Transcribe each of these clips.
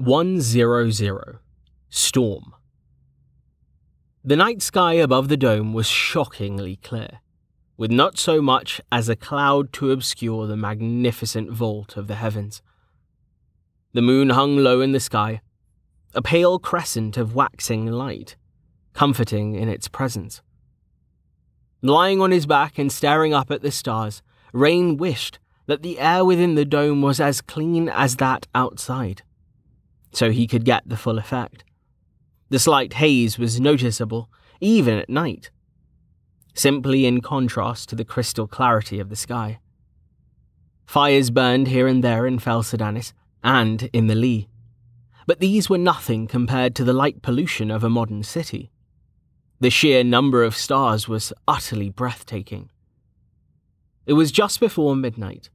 100 Storm. The night sky above the dome was shockingly clear, with not so much as a cloud to obscure the magnificent vault of the heavens. The moon hung low in the sky, a pale crescent of waxing light, comforting in its presence. Lying on his back and staring up at the stars, Rain wished that the air within the dome was as clean as that outside, so he could get the full effect. The slight haze was noticeable, even at night, simply in contrast to the crystal clarity of the sky. Fires burned here and there in Felsedanis and in the Lee, but these were nothing compared to the light pollution of a modern city. The sheer number of stars was utterly breathtaking. It was just before midnight.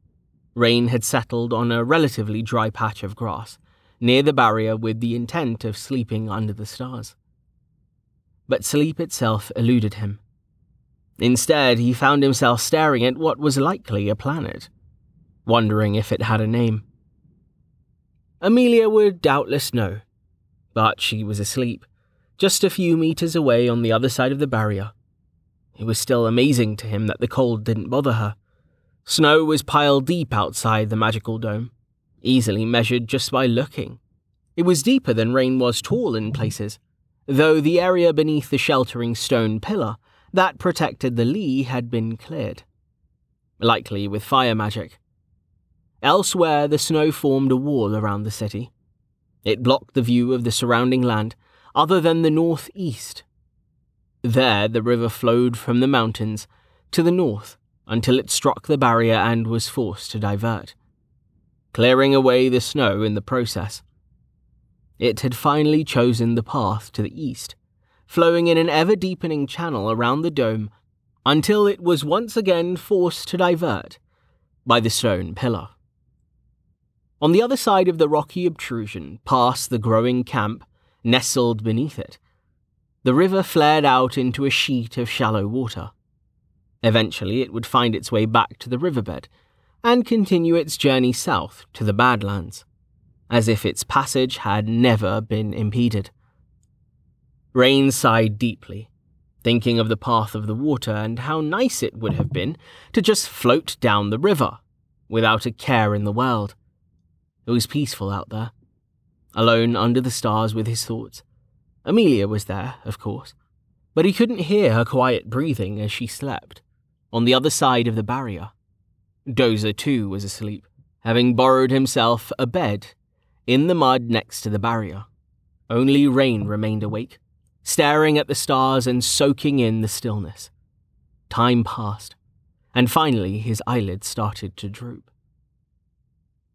Rain had settled on a relatively dry patch of grass near the barrier with the intent of sleeping under the stars. But sleep itself eluded him. Instead, he found himself staring at what was likely a planet, wondering if it had a name. Amelia would doubtless know, but she was asleep, just a few meters away on the other side of the barrier. It was still amazing to him that the cold didn't bother her. Snow was piled deep outside the magical dome, easily measured just by looking. It was deeper than Rain was tall in places, though the area beneath the sheltering stone pillar that protected the Lee had been cleared. Likely with fire magic. Elsewhere, the snow formed a wall around the city. It blocked the view of the surrounding land, other than the northeast. There, the river flowed from the mountains to the north until it struck the barrier and was forced to divert, clearing away the snow in the process. It had finally chosen the path to the east, flowing in an ever deepening channel around the dome until it was once again forced to divert by the stone pillar. On the other side of the rocky obtrusion, past the growing camp nestled beneath it, the river flared out into a sheet of shallow water. Eventually, it would find its way back to the riverbed and continue its journey south to the Badlands, as if its passage had never been impeded. Rain sighed deeply, thinking of the path of the water and how nice it would have been to just float down the river without a care in the world. It was peaceful out there, alone under the stars with his thoughts. Amelia was there, of course, but he couldn't hear her quiet breathing as she slept on the other side of the barrier. Dozer, too, was asleep, having borrowed himself a bed in the mud next to the barrier. Only Rain remained awake, staring at the stars and soaking in the stillness. Time passed, and finally his eyelids started to droop.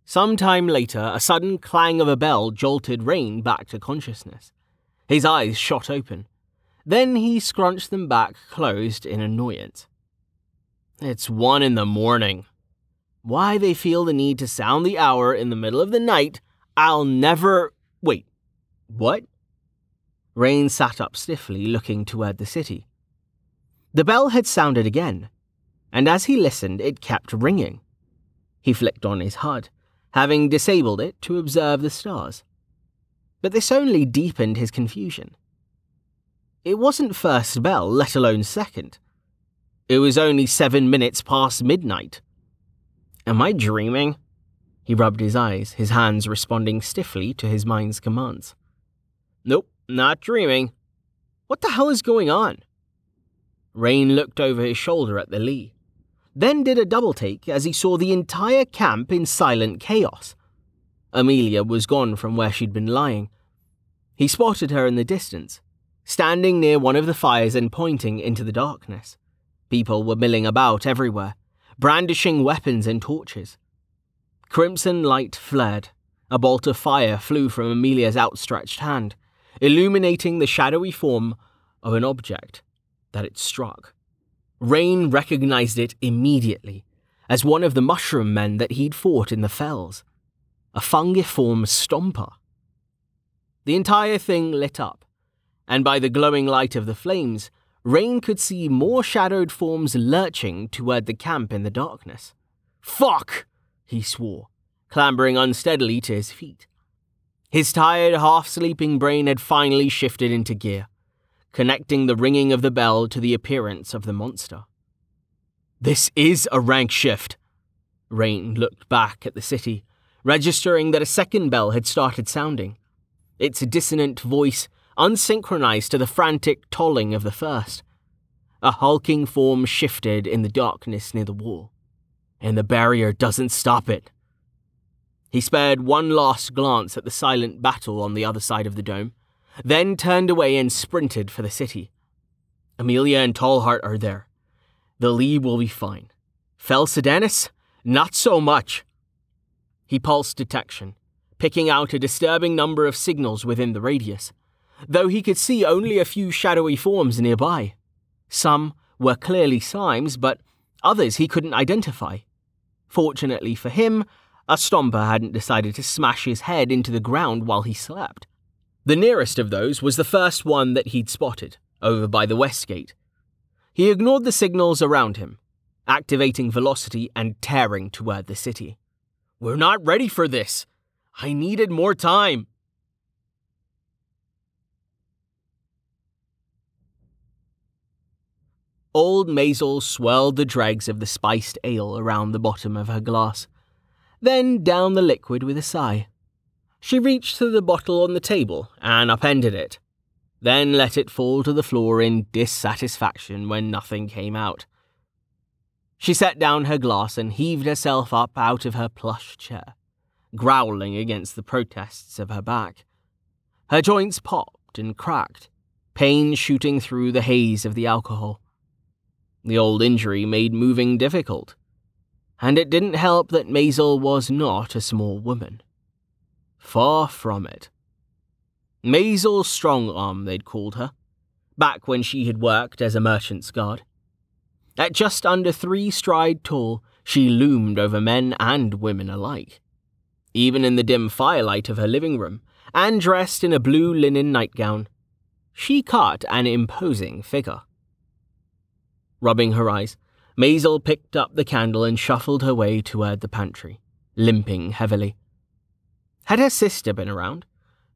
Some time later, a sudden clang of a bell jolted Rain back to consciousness. His eyes shot open. Then he scrunched them back closed in annoyance. It's one in the morning. Why they feel the need to sound the hour in the middle of the night, I'll never. Wait, what? Rain sat up stiffly, looking toward the city. The bell had sounded again, and as he listened, it kept ringing. He flicked on his HUD, having disabled it to observe the stars. But this only deepened his confusion. It wasn't first bell, let alone second. It was only seven minutes past midnight. Am I dreaming? He rubbed his eyes, his hands responding stiffly to his mind's commands. Nope, not dreaming. What the hell is going on? Rain looked over his shoulder at the Lee, then did a double take as he saw the entire camp in silent chaos. Amelia was gone from where she'd been lying. He spotted her in the distance, standing near one of the fires and pointing into the darkness. People were milling about everywhere, brandishing weapons and torches. Crimson light flared. A bolt of fire flew from Amelia's outstretched hand, illuminating the shadowy form of an object that it struck. Rain recognized it immediately as one of the mushroom men that he'd fought in the fells, a fungiform stomper. The entire thing lit up, and by the glowing light of the flames, Rain could see more shadowed forms lurching toward the camp in the darkness. Fuck! he swore, clambering unsteadily to his feet. His tired, half sleeping brain had finally shifted into gear, connecting the ringing of the bell to the appearance of the monster. This is a rank shift. Rain looked back at the city, registering that a second bell had started sounding, its dissonant voice unsynchronized to the frantic tolling of the first. A hulking form shifted in the darkness near the wall, and the barrier doesn't stop it. He spared one last glance at the silent battle on the other side of the dome, then turned away and sprinted for the city. Amelia and Tallheart are there. The Lee will be fine. Felsedanis? Not so much. He pulsed detection, picking out a disturbing number of signals within the radius, though he could see only a few shadowy forms nearby. Some were clearly slimes, but others he couldn't identify. Fortunately for him, a stomper hadn't decided to smash his head into the ground while he slept. The nearest of those was the first one that he'd spotted, over by the west gate. He ignored the signals around him, activating velocity and tearing toward the city. We're not ready for this. I needed more time. Old Maisel swirled the dregs of the spiced ale around the bottom of her glass then down the liquid with a sigh. She reached to the bottle on the table and upended it, then let it fall to the floor in dissatisfaction when nothing came out. She set down her glass and heaved herself up out of her plush chair, growling against the protests of her back. Her joints popped and cracked, pain shooting through the haze of the alcohol. The old injury made moving difficult, and it didn't help that Maisel was not a small woman. Far from it. Maisel Strongarm, they'd called her, back when she had worked as a merchant's guard. At just under three stride tall, she loomed over men and women alike. Even in the dim firelight of her living room, and dressed in a blue linen nightgown, she cut an imposing figure. Rubbing her eyes, Maisel picked up the candle and shuffled her way toward the pantry, limping heavily. Had her sister been around,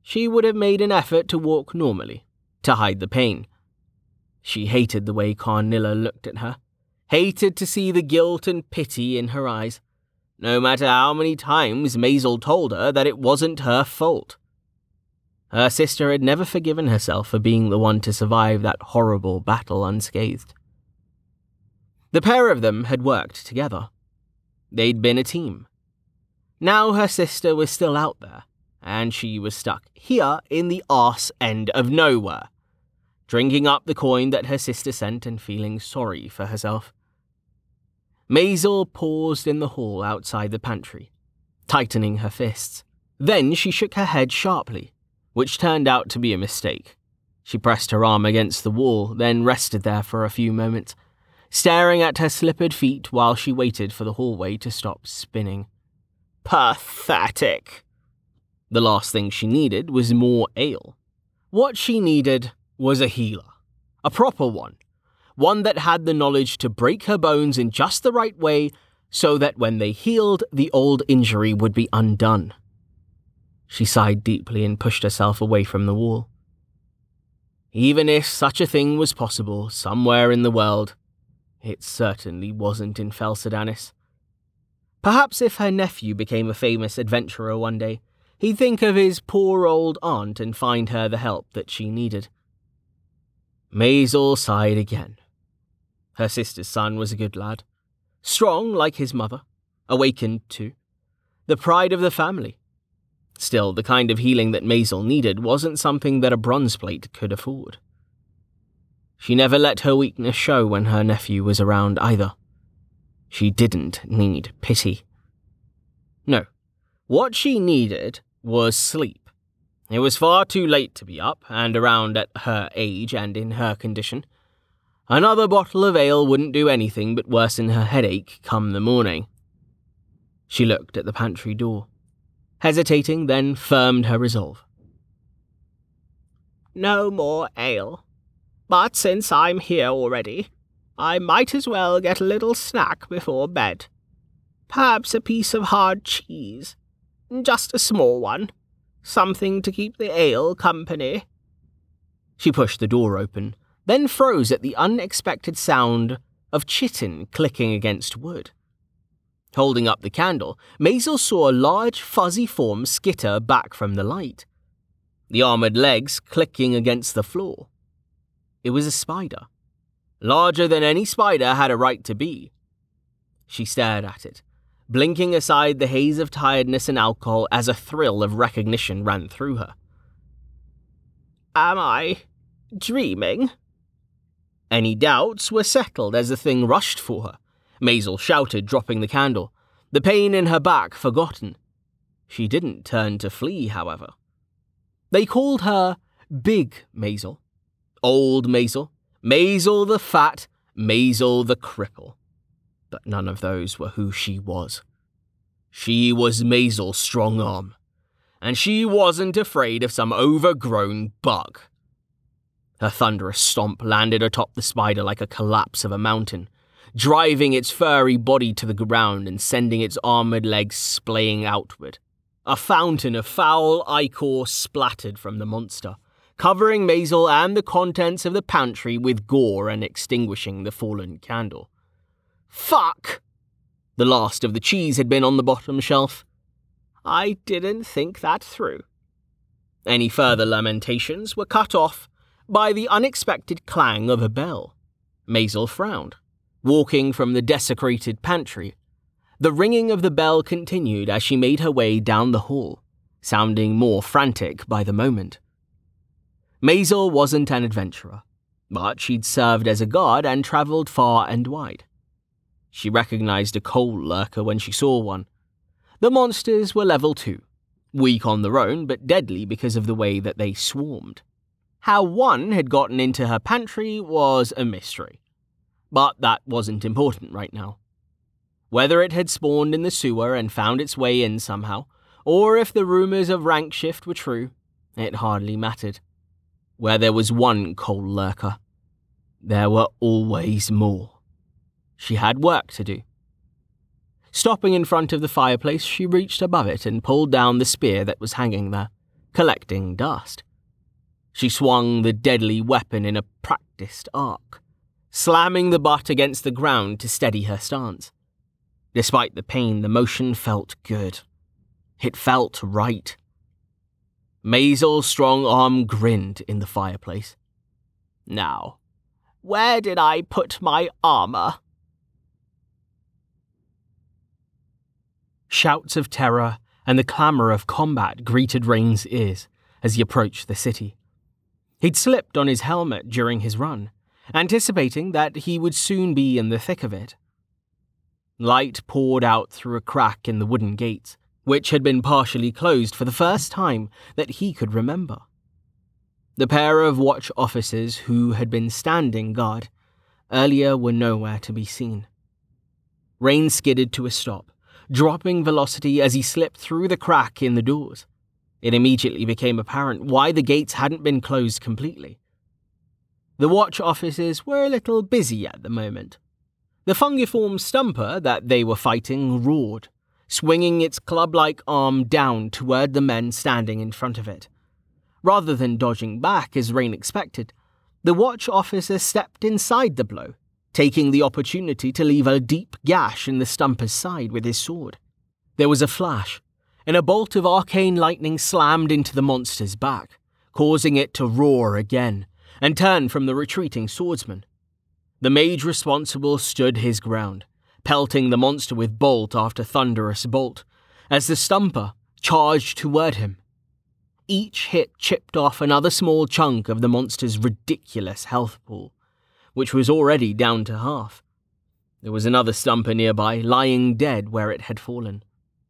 she would have made an effort to walk normally, to hide the pain. She hated the way Carnilla looked at her, hated to see the guilt and pity in her eyes, no matter how many times Maisel told her that it wasn't her fault. Her sister had never forgiven herself for being the one to survive that horrible battle unscathed. The pair of them had worked together. They'd been a team. Now her sister was still out there, and she was stuck here in the arse end of nowhere, drinking up the coin that her sister sent and feeling sorry for herself. Maisel paused in the hall outside the pantry, tightening her fists. Then she shook her head sharply, which turned out to be a mistake. She pressed her arm against the wall, then rested there for a few moments, staring at her slippered feet while she waited for the hallway to stop spinning. Pathetic. The last thing she needed was more ale. What she needed was a healer. A proper one. One that had the knowledge to break her bones in just the right way so that when they healed, the old injury would be undone. She sighed deeply and pushed herself away from the wall. Even if such a thing was possible somewhere in the world, it certainly wasn't in Felsedanis Perhaps if her nephew became a famous adventurer one day, he'd think of his poor old aunt and find her the help that she needed. Maisel sighed again. Her sister's son was a good lad. Strong like his mother. Awakened, too. The pride of the family. Still, the kind of healing that Maisel needed wasn't something that a bronze plate could afford. She never let her weakness show when her nephew was around either. She didn't need pity. No, what she needed was sleep. It was far too late to be up and around at her age and in her condition. Another bottle of ale wouldn't do anything but worsen her headache come the morning. She looked at the pantry door, hesitating, then firmed her resolve. No more ale, but since I'm here already, I might as well get a little snack before bed. Perhaps a piece of hard cheese. Just a small one. Something to keep the ale company. She pushed the door open, then froze at the unexpected sound of chitin clicking against wood. Holding up the candle, Maisel saw a large, fuzzy form skitter back from the light, the armored legs clicking against the floor. It was a spider, larger than any spider had a right to be. She stared at it, blinking aside the haze of tiredness and alcohol as a thrill of recognition ran through her. Am I dreaming? Any doubts were settled as the thing rushed for her. Maisel shouted, dropping the candle, the pain in her back forgotten. She didn't turn to flee, however. They called her Big Maisel, Old Maisel, Maisel the Fat, Maisel the Cripple. But none of those were who she was. She was Maisel Strongarm, and she wasn't afraid of some overgrown bug. Her thunderous stomp landed atop the spider like a collapse of a mountain, driving its furry body to the ground and sending its armored legs splaying outward. A fountain of foul ichor splattered from the monster, covering Maisel and the contents of the pantry with gore and extinguishing the fallen candle. Fuck! The last of the cheese had been on the bottom shelf. I didn't think that through. Any further lamentations were cut off by the unexpected clang of a bell. Maisel frowned walking from the desecrated pantry. The ringing of the bell continued as she made her way down the hall, sounding more frantic by the moment. Maisel wasn't an adventurer, but she'd served as a guard and travelled far and wide. She recognized a coal lurker when she saw one. The monsters were level 2, weak on their own, but deadly because of the way that they swarmed. How one had gotten into her pantry was a mystery. But that wasn't important right now. Whether it had spawned in the sewer and found its way in somehow, or if the rumours of rank shift were true, it hardly mattered. Where there was one coal lurker, there were always more. She had work to do. Stopping in front of the fireplace, she reached above it and pulled down the spear that was hanging there, collecting dust. She swung the deadly weapon in a practiced arc, slamming the butt against the ground to steady her stance. Despite the pain, the motion felt good. It felt right. Maisel's strong arm grinned in the fireplace. Now, where did I put my armor? Shouts of terror and the clamour of combat greeted Rain's ears as he approached the city. He'd slipped on his helmet during his run, anticipating that he would soon be in the thick of it. Light poured out through a crack in the wooden gates, which had been partially closed for the first time that he could remember. The pair of watch officers who had been standing guard earlier were nowhere to be seen. Rain skidded to a stop, dropping velocity as he slipped through the crack in the doors. It immediately became apparent why the gates hadn't been closed completely. The watch officers were a little busy at the moment. The fungiform stomper that they were fighting roared, swinging its club like arm down toward the men standing in front of it. Rather than dodging back as Rain expected, the watch officer stepped inside the blow, taking the opportunity to leave a deep gash in the stomper's side with his sword. There was a flash, and a bolt of arcane lightning slammed into the monster's back, causing it to roar again and turn from the retreating swordsman. The mage responsible stood his ground, pelting the monster with bolt after thunderous bolt, as the stomper charged toward him. Each hit chipped off another small chunk of the monster's ridiculous health pool, which was already down to half. There was another stomper nearby, lying dead where it had fallen.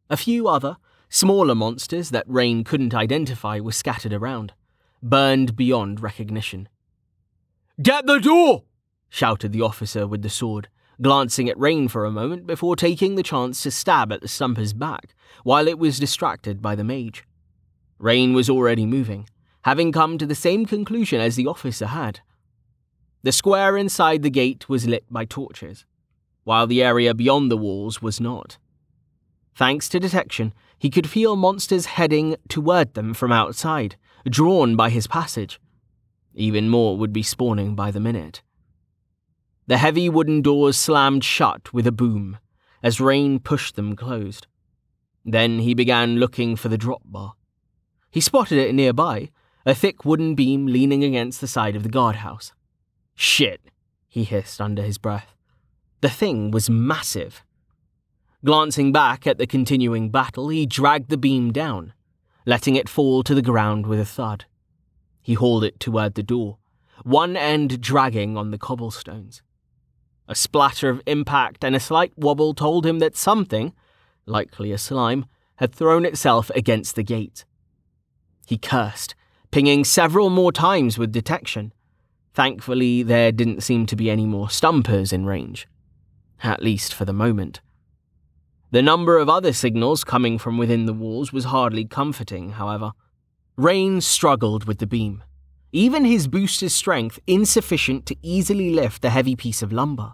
A few other, smaller monsters that Rain couldn't identify were scattered around, burned beyond recognition. Get the door! shouted the officer with the sword, glancing at Rain for a moment before taking the chance to stab at the stomper's back while it was distracted by the mage. Rain was already moving, having come to the same conclusion as the officer had. The square inside the gate was lit by torches, while the area beyond the walls was not. Thanks to detection, he could feel monsters heading toward them from outside, drawn by his passage. Even more would be spawning by the minute. The heavy wooden doors slammed shut with a boom as Rain pushed them closed. Then he began looking for the drop bar. He spotted it nearby, a thick wooden beam leaning against the side of the guardhouse. Shit, he hissed under his breath. The thing was massive. Glancing back at the continuing battle, he dragged the beam down, letting it fall to the ground with a thud. He hauled it toward the door, one end dragging on the cobblestones. A splatter of impact and a slight wobble told him that something, likely a slime, had thrown itself against the gate. He cursed, pinging several more times with detection. Thankfully, there didn't seem to be any more stompers in range. At least for the moment. The number of other signals coming from within the walls was hardly comforting, however. Rain struggled with the beam, even his booster's strength insufficient to easily lift the heavy piece of lumber.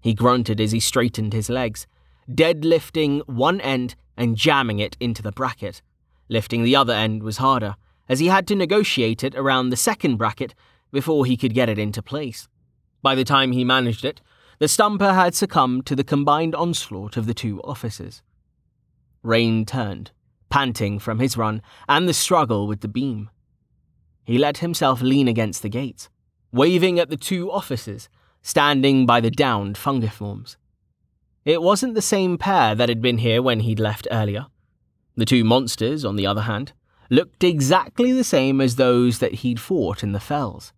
He grunted as he straightened his legs, deadlifting one end and jamming it into the bracket. Lifting the other end was harder, as he had to negotiate it around the second bracket before he could get it into place. By the time he managed it, the stomper had succumbed to the combined onslaught of the two officers. Rain turned, panting from his run and the struggle with the beam. He let himself lean against the gate, waving at the two officers standing by the downed fungiforms. It wasn't the same pair that had been here when he'd left earlier. The two monsters, on the other hand, looked exactly the same as those that he'd fought in the fells.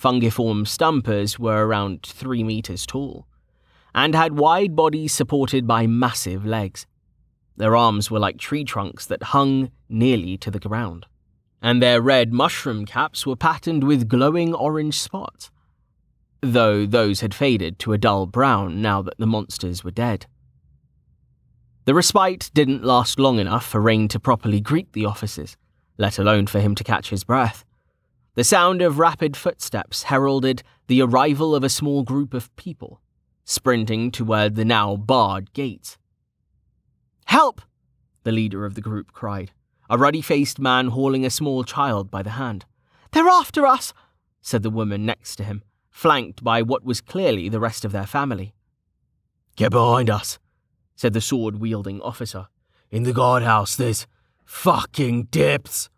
Fungiform stompers were around three meters tall, and had wide bodies supported by massive legs. Their arms were like tree trunks that hung nearly to the ground, and their red mushroom caps were patterned with glowing orange spots, though those had faded to a dull brown now that the monsters were dead. The respite didn't last long enough for Rain to properly greet the officers, let alone for him to catch his breath. The sound of rapid footsteps heralded the arrival of a small group of people, sprinting toward the now barred gates. Help! the leader of the group cried, a ruddy faced man hauling a small child by the hand. They're after us, said the woman next to him, flanked by what was clearly the rest of their family. Get behind us, said the sword wielding officer. In the guardhouse, there's fucking depths.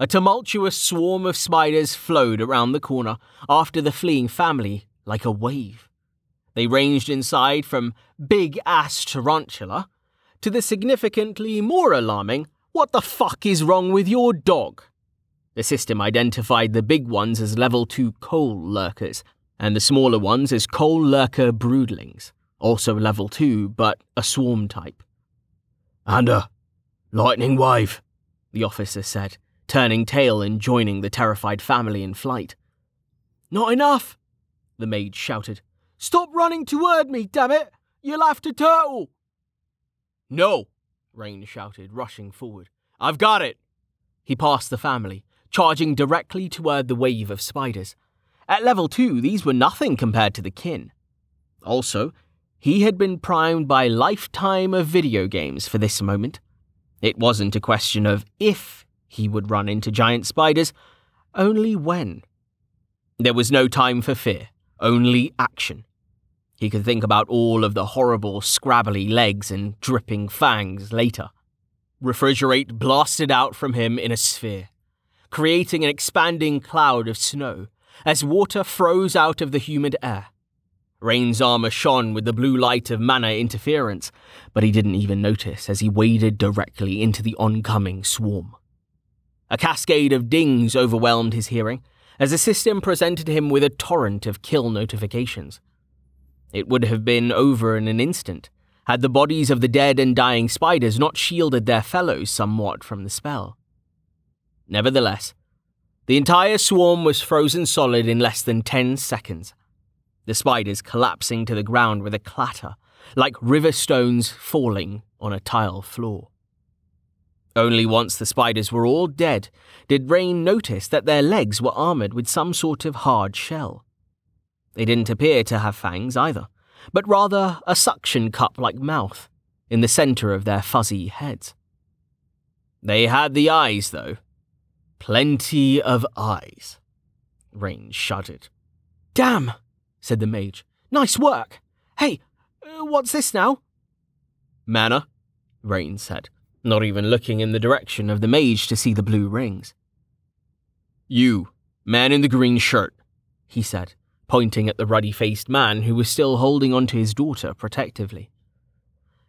A tumultuous swarm of spiders flowed around the corner after the fleeing family like a wave. They ranged inside from big ass tarantula to the significantly more alarming, what the fuck is wrong with your dog? The system identified the big ones as level 2 coal lurkers, and the smaller ones as coal lurker broodlings, also level 2, but a swarm type. And a lightning wave, the officer said turning tail and joining the terrified family in flight. Not enough, the maid shouted. Stop running toward me, damn it! You'll have to turtle! No, Rain shouted, rushing forward. I've got it! He passed the family, charging directly toward the wave of spiders. At level 2, these were nothing compared to the kin. Also, he had been primed by lifetime of video games for this moment. It wasn't a question of if he would run into giant spiders, only when. There was no time for fear, only action. He could think about all of the horrible, scrabbly legs and dripping fangs later. Refrigerate blasted out from him in a sphere, creating an expanding cloud of snow as water froze out of the humid air. Rain's armor shone with the blue light of mana interference, but he didn't even notice as he waded directly into the oncoming swarm. A cascade of dings overwhelmed his hearing as the system presented him with a torrent of kill notifications. It would have been over in an instant had the bodies of the dead and dying spiders not shielded their fellows somewhat from the spell. Nevertheless, the entire swarm was frozen solid in less than 10 seconds, the spiders collapsing to the ground with a clatter, like river stones falling on a tile floor. Only once the spiders were all dead did Rain notice that their legs were armored with some sort of hard shell. They didn't appear to have fangs either, but rather a suction cup like mouth, in the center of their fuzzy heads. They had the eyes, though. Plenty of eyes. Rain shuddered. Damn, said the mage. Nice work. Hey, uh, what's this now? Mana, Rain said, not even looking in the direction of the mage to see the blue rings. You, man in the green shirt, he said, pointing at the ruddy faced man who was still holding onto his daughter protectively.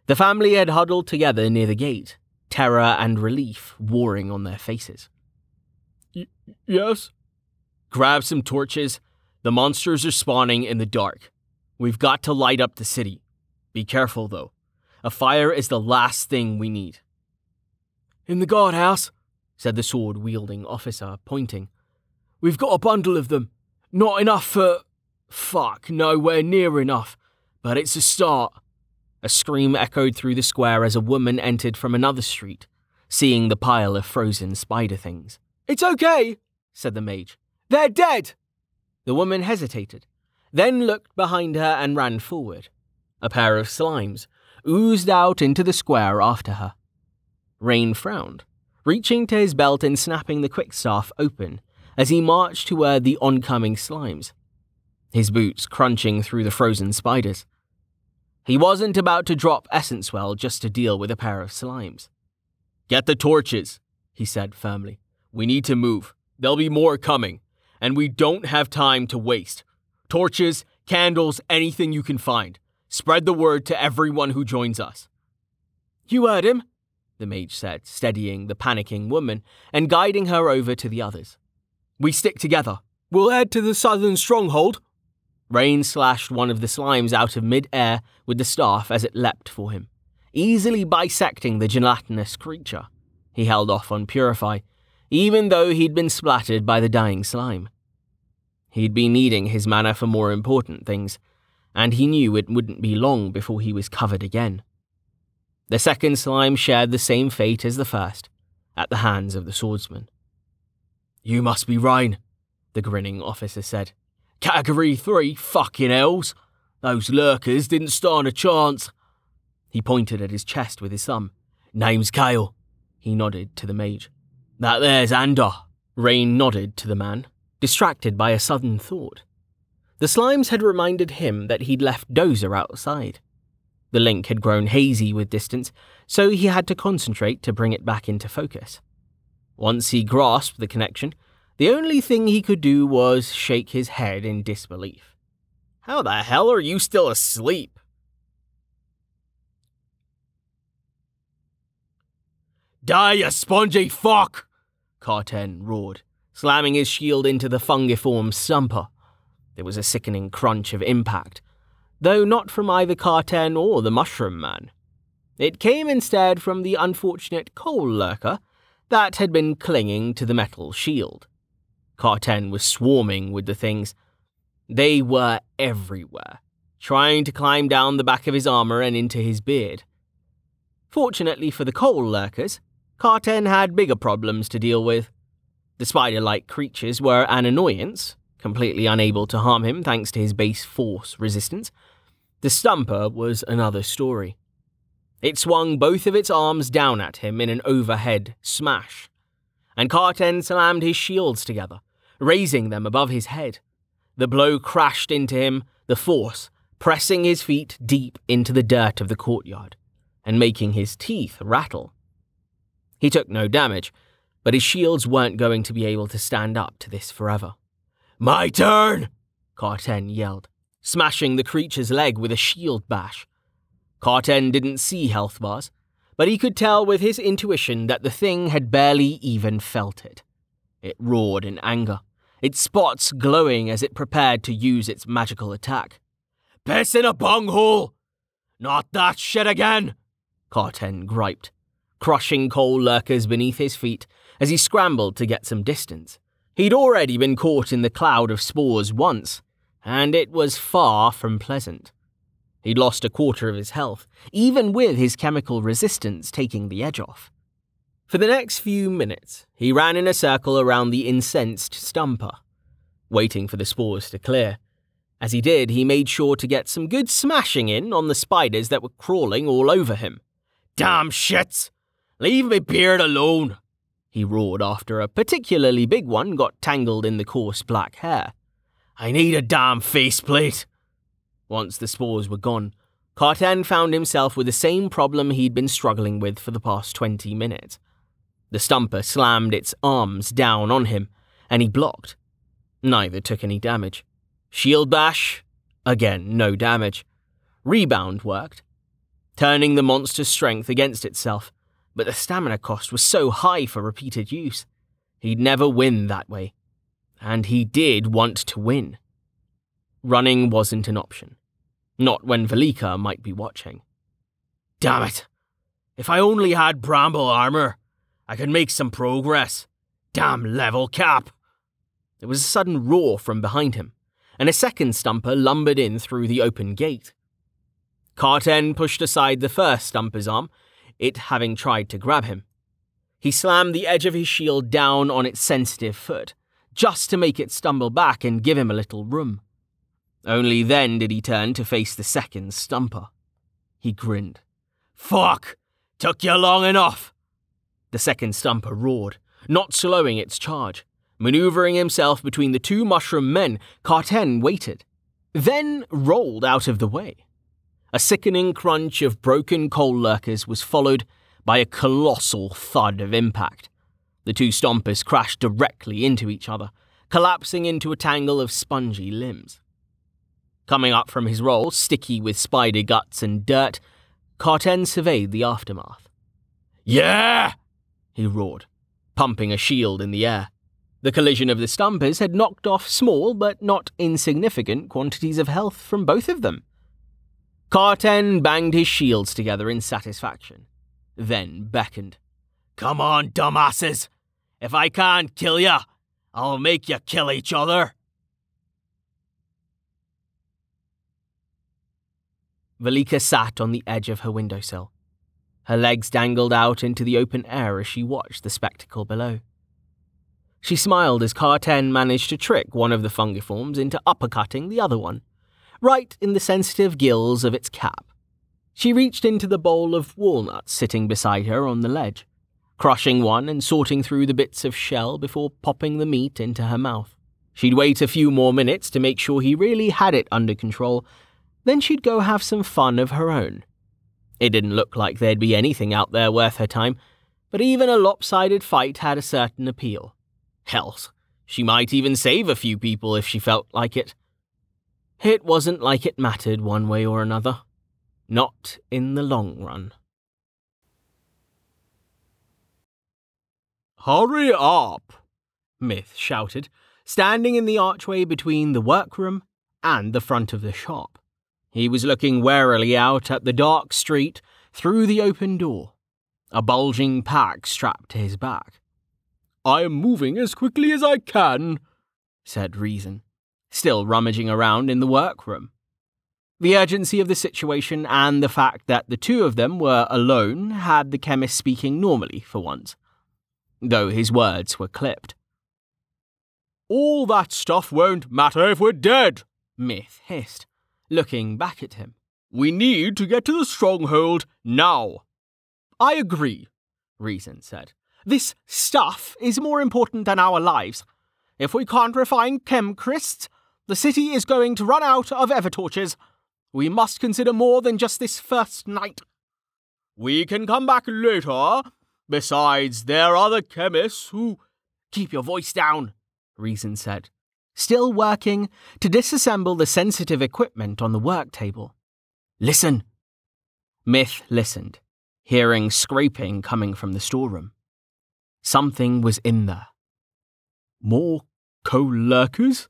The family had huddled together near the gate, terror and relief warring on their faces. Y- yes? Grab some torches. The monsters are spawning in the dark. We've got to light up the city. Be careful, though. A fire is the last thing we need. In the guardhouse, said the sword wielding officer, pointing. We've got a bundle of them. Not enough for. Fuck, nowhere near enough. But it's a start. A scream echoed through the square as a woman entered from another street, seeing the pile of frozen spider things. It's okay, said the mage. They're dead. The woman hesitated, then looked behind her and ran forward. A pair of slimes oozed out into the square after her. Rain frowned, reaching to his belt and snapping the quickstaff open as he marched toward the oncoming slimes, his boots crunching through the frozen spiders. He wasn't about to drop Essence Well just to deal with a pair of slimes. Get the torches, he said firmly. We need to move. There'll be more coming, and we don't have time to waste. Torches, candles, anything you can find. Spread the word to everyone who joins us. You heard him, the mage said, steadying the panicking woman and guiding her over to the others. We stick together. We'll head to the southern stronghold. Rain slashed one of the slimes out of mid-air with the staff as it leapt for him, easily bisecting the gelatinous creature. He held off on Purify, even though he'd been splattered by the dying slime. He'd been needing his mana for more important things, and he knew it wouldn't be long before he was covered again. The second slime shared the same fate as the first, at the hands of the swordsman. You must be Rain, the grinning officer said. Category 3, fucking elves. Those lurkers didn't stand a chance. He pointed at his chest with his thumb. Name's Kale. He nodded to the mage. That there's Ander. Rain nodded to the man, distracted by a sudden thought. The slimes had reminded him that he'd left Dozer outside. The link had grown hazy with distance, so he had to concentrate to bring it back into focus. Once he grasped the connection, the only thing he could do was shake his head in disbelief. How the hell are you still asleep? Die, you spongy fuck! Carten roared, slamming his shield into the fungiform stomper. There was a sickening crunch of impact, though not from either Carten or the Mushroom Man. It came instead from the unfortunate coal lurker that had been clinging to the metal shield. Carten was swarming with the things. They were everywhere, trying to climb down the back of his armor and into his beard. Fortunately for the coal lurkers, Carten had bigger problems to deal with. The spider like creatures were an annoyance, completely unable to harm him thanks to his base force resistance. The stomper was another story. It swung both of its arms down at him in an overhead smash, and Carten slammed his shields together, raising them above his head. The blow crashed into him, the force pressing his feet deep into the dirt of the courtyard and making his teeth rattle. He took no damage, but his shields weren't going to be able to stand up to this forever. My turn! Carten yelled, smashing the creature's leg with a shield bash. Carten didn't see health bars, but he could tell with his intuition that the thing had barely even felt it. It roared in anger, its spots glowing as it prepared to use its magical attack. Piss in a bunghole! Not that shit again! Carten griped, crushing coal lurkers beneath his feet as he scrambled to get some distance. He'd already been caught in the cloud of spores once, and it was far from pleasant. He'd lost a quarter of his health, even with his chemical resistance taking the edge off. For the next few minutes, he ran in a circle around the incensed stomper, waiting for the spores to clear. As he did, he made sure to get some good smashing in on the spiders that were crawling all over him. Damn shits! Leave me beard alone! He roared after a particularly big one got tangled in the coarse black hair. I need a damn faceplate! Once the spores were gone, Carten found himself with the same problem he'd been struggling with for the past 20 minutes. The stomper slammed its arms down on him, and he blocked. Neither took any damage. Shield bash, again, no damage. Rebound worked, turning the monster's strength against itself, but the stamina cost was so high for repeated use. He'd never win that way. And he did want to win. Running wasn't an option. Not when Velika might be watching. Damn it! If I only had bramble armor, I can make some progress. Damn level cap! There was a sudden roar from behind him, and a second stomper lumbered in through the open gate. Carten pushed aside the first stomper's arm, it having tried to grab him. He slammed the edge of his shield down on its sensitive foot, just to make it stumble back and give him a little room. Only then did he turn to face the second stomper. He grinned. Fuck! Took you long enough! The second stomper roared, not slowing its charge. Maneuvering himself between the two mushroom men, Carten waited, then rolled out of the way. A sickening crunch of broken coal lurkers was followed by a colossal thud of impact. The two stompers crashed directly into each other, collapsing into a tangle of spongy limbs. Coming up from his roll, sticky with spider guts and dirt, Carten surveyed the aftermath. Yeah! He roared, pumping a shield in the air. The collision of the stompers had knocked off small but not insignificant quantities of health from both of them. Carten banged his shields together in satisfaction, then beckoned. Come on, dumbasses! If I can't kill ya, I'll make you kill each other! Velika sat on the edge of her windowsill. Her legs dangled out into the open air as she watched the spectacle below. She smiled as Carten managed to trick one of the fungiforms into uppercutting the other one, right in the sensitive gills of its cap. She reached into the bowl of walnuts sitting beside her on the ledge, crushing one and sorting through the bits of shell before popping the meat into her mouth. She'd wait a few more minutes to make sure he really had it under control then she'd go have some fun of her own. It didn't look like there'd be anything out there worth her time, but even a lopsided fight had a certain appeal. Hells, she might even save a few people if she felt like it. It wasn't like it mattered one way or another. Not in the long run. Hurry up! Myth shouted, standing in the archway between the workroom and the front of the shop. He was looking warily out at the dark street through the open door, a bulging pack strapped to his back. I am moving as quickly as I can, said Reason, still rummaging around in the workroom. The urgency of the situation and the fact that the two of them were alone had the chemist speaking normally for once, though his words were clipped. All that stuff won't matter if we're dead, Myth hissed looking back at him. We need to get to the stronghold now. I agree, Reason said. This stuff is more important than our lives. If we can't refine chemcrysts, the city is going to run out of evertorches. We must consider more than just this first night. We can come back later. Besides, there are the chemists who. Keep your voice down, Reason said still working to disassemble the sensitive equipment on the work table. Listen. Myth listened, hearing scraping coming from the storeroom. Something was in there. More coal lurkers?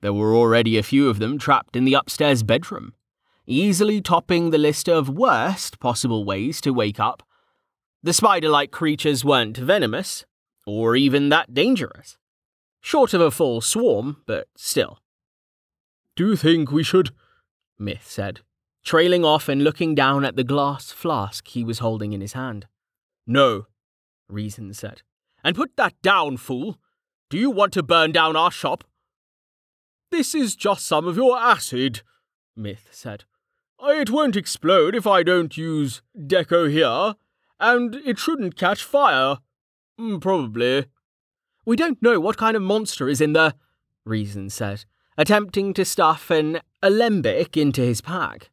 There were already a few of them trapped in the upstairs bedroom, easily topping the list of worst possible ways to wake up. The spider like creatures weren't venomous, or even that dangerous. Short of a full swarm, but still. Do you think we should? Myth said, trailing off and looking down at the glass flask he was holding in his hand. No, Reason said. And put that down, fool. Do you want to burn down our shop? This is just some of your acid, Myth said. It won't explode if I don't use deco here, and it shouldn't catch fire. Mm, probably. We don't know what kind of monster is in there, Reason said, attempting to stuff an alembic into his pack.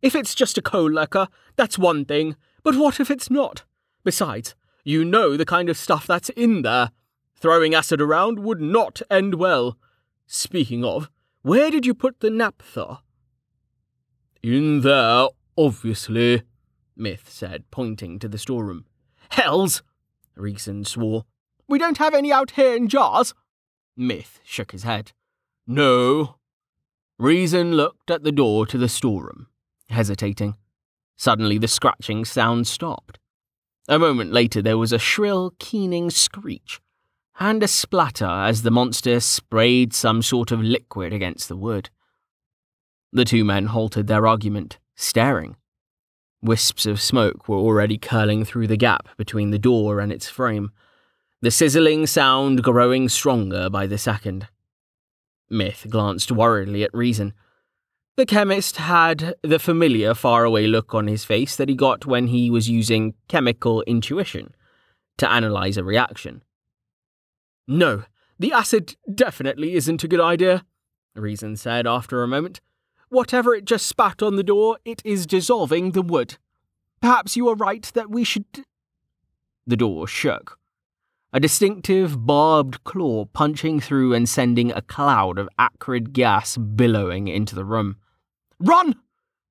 If it's just a coal lurker, that's one thing, but what if it's not? Besides, you know the kind of stuff that's in there. Throwing acid around would not end well. Speaking of, where did you put the naphtha? In there, obviously, Myth said, pointing to the storeroom. Hells! Reason swore. We don't have any out here in jars. Myth shook his head. No. Reason looked at the door to the storeroom, hesitating. Suddenly the scratching sound stopped. A moment later there was a shrill, keening screech, and a splatter as the monster sprayed some sort of liquid against the wood. The two men halted their argument, staring. Wisps of smoke were already curling through the gap between the door and its frame, the sizzling sound growing stronger by the second. Myth glanced worriedly at Reason. The chemist had the familiar faraway look on his face that he got when he was using chemical intuition to analyze a reaction. No, the acid definitely isn't a good idea, Reason said after a moment. Whatever it just spat on the door, it is dissolving the wood. Perhaps you are right that we should. The door shook. A distinctive barbed claw punching through and sending a cloud of acrid gas billowing into the room. Run!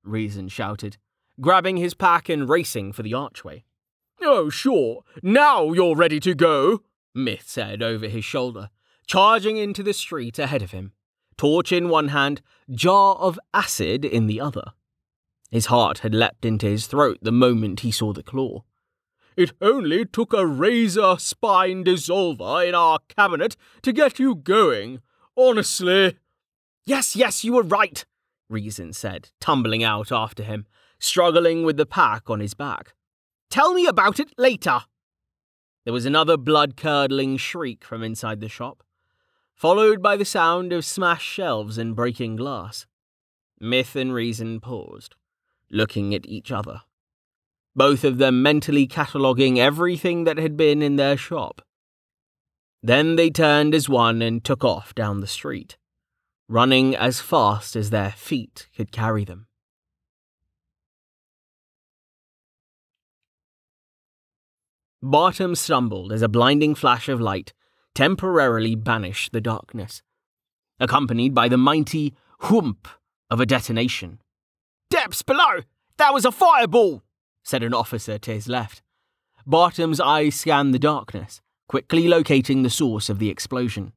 Reason shouted, grabbing his pack and racing for the archway. Oh, sure. Now you're ready to go, Myth said over his shoulder, charging into the street ahead of him, torch in one hand, jar of acid in the other. His heart had leapt into his throat the moment he saw the claw. It only took a razor spine dissolver in our cabinet to get you going. Honestly. Yes, yes, you were right, Reason said, tumbling out after him, struggling with the pack on his back. Tell me about it later. There was another blood curdling shriek from inside the shop, followed by the sound of smashed shelves and breaking glass. Myth and Reason paused, looking at each other, both of them mentally cataloguing everything that had been in their shop. Then they turned as one and took off down the street running as fast as their feet could carry them. Bartum stumbled as a blinding flash of light temporarily banished the darkness, accompanied by the mighty whoomp of a detonation. Depths below! That was a fireball! Said an officer to his left. Bartum's eyes scanned the darkness, quickly locating the source of the explosion.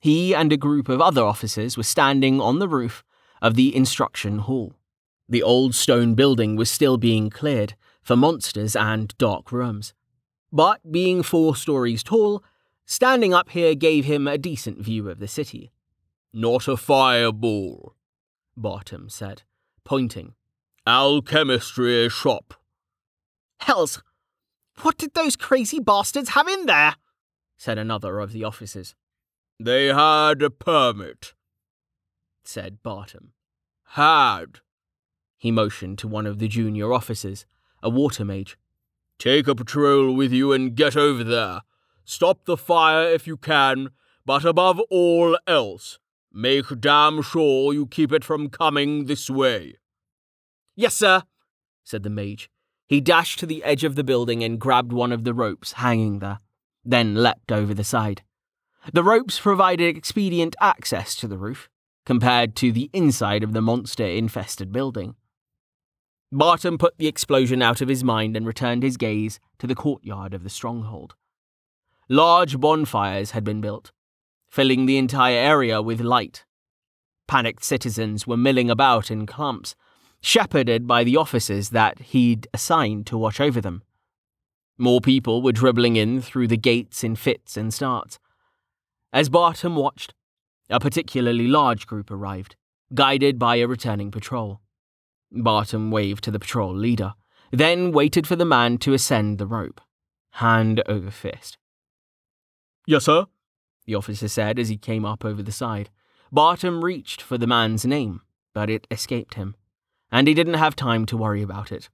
He and a group of other officers were standing on the roof of the instruction hall. The old stone building was still being cleared for monsters and dark rooms. But being four stories tall, standing up here gave him a decent view of the city. Not a fireball, Bartum said, pointing. Alchemistry shop. Hells! What did those crazy bastards have in there? said another of the officers. They had a permit, said Bartum. Had. He motioned to one of the junior officers, a water mage. Take a patrol with you and get over there. Stop the fire if you can, but above all else, make damn sure you keep it from coming this way. Yes, sir, said the mage. He dashed to the edge of the building and grabbed one of the ropes hanging there, then leapt over the side. The ropes provided expedient access to the roof, compared to the inside of the monster infested building. Bartum put the explosion out of his mind and returned his gaze to the courtyard of the stronghold. Large bonfires had been built, filling the entire area with light. Panicked citizens were milling about in clumps, shepherded by the officers that he'd assigned to watch over them. More people were dribbling in through the gates in fits and starts. As Bartum watched, a particularly large group arrived, guided by a returning patrol. Bartum waved to the patrol leader, then waited for the man to ascend the rope, hand over fist. Yes, sir, the officer said as he came up over the side. Bartum reached for the man's name, but it escaped him, and he didn't have time to worry about it.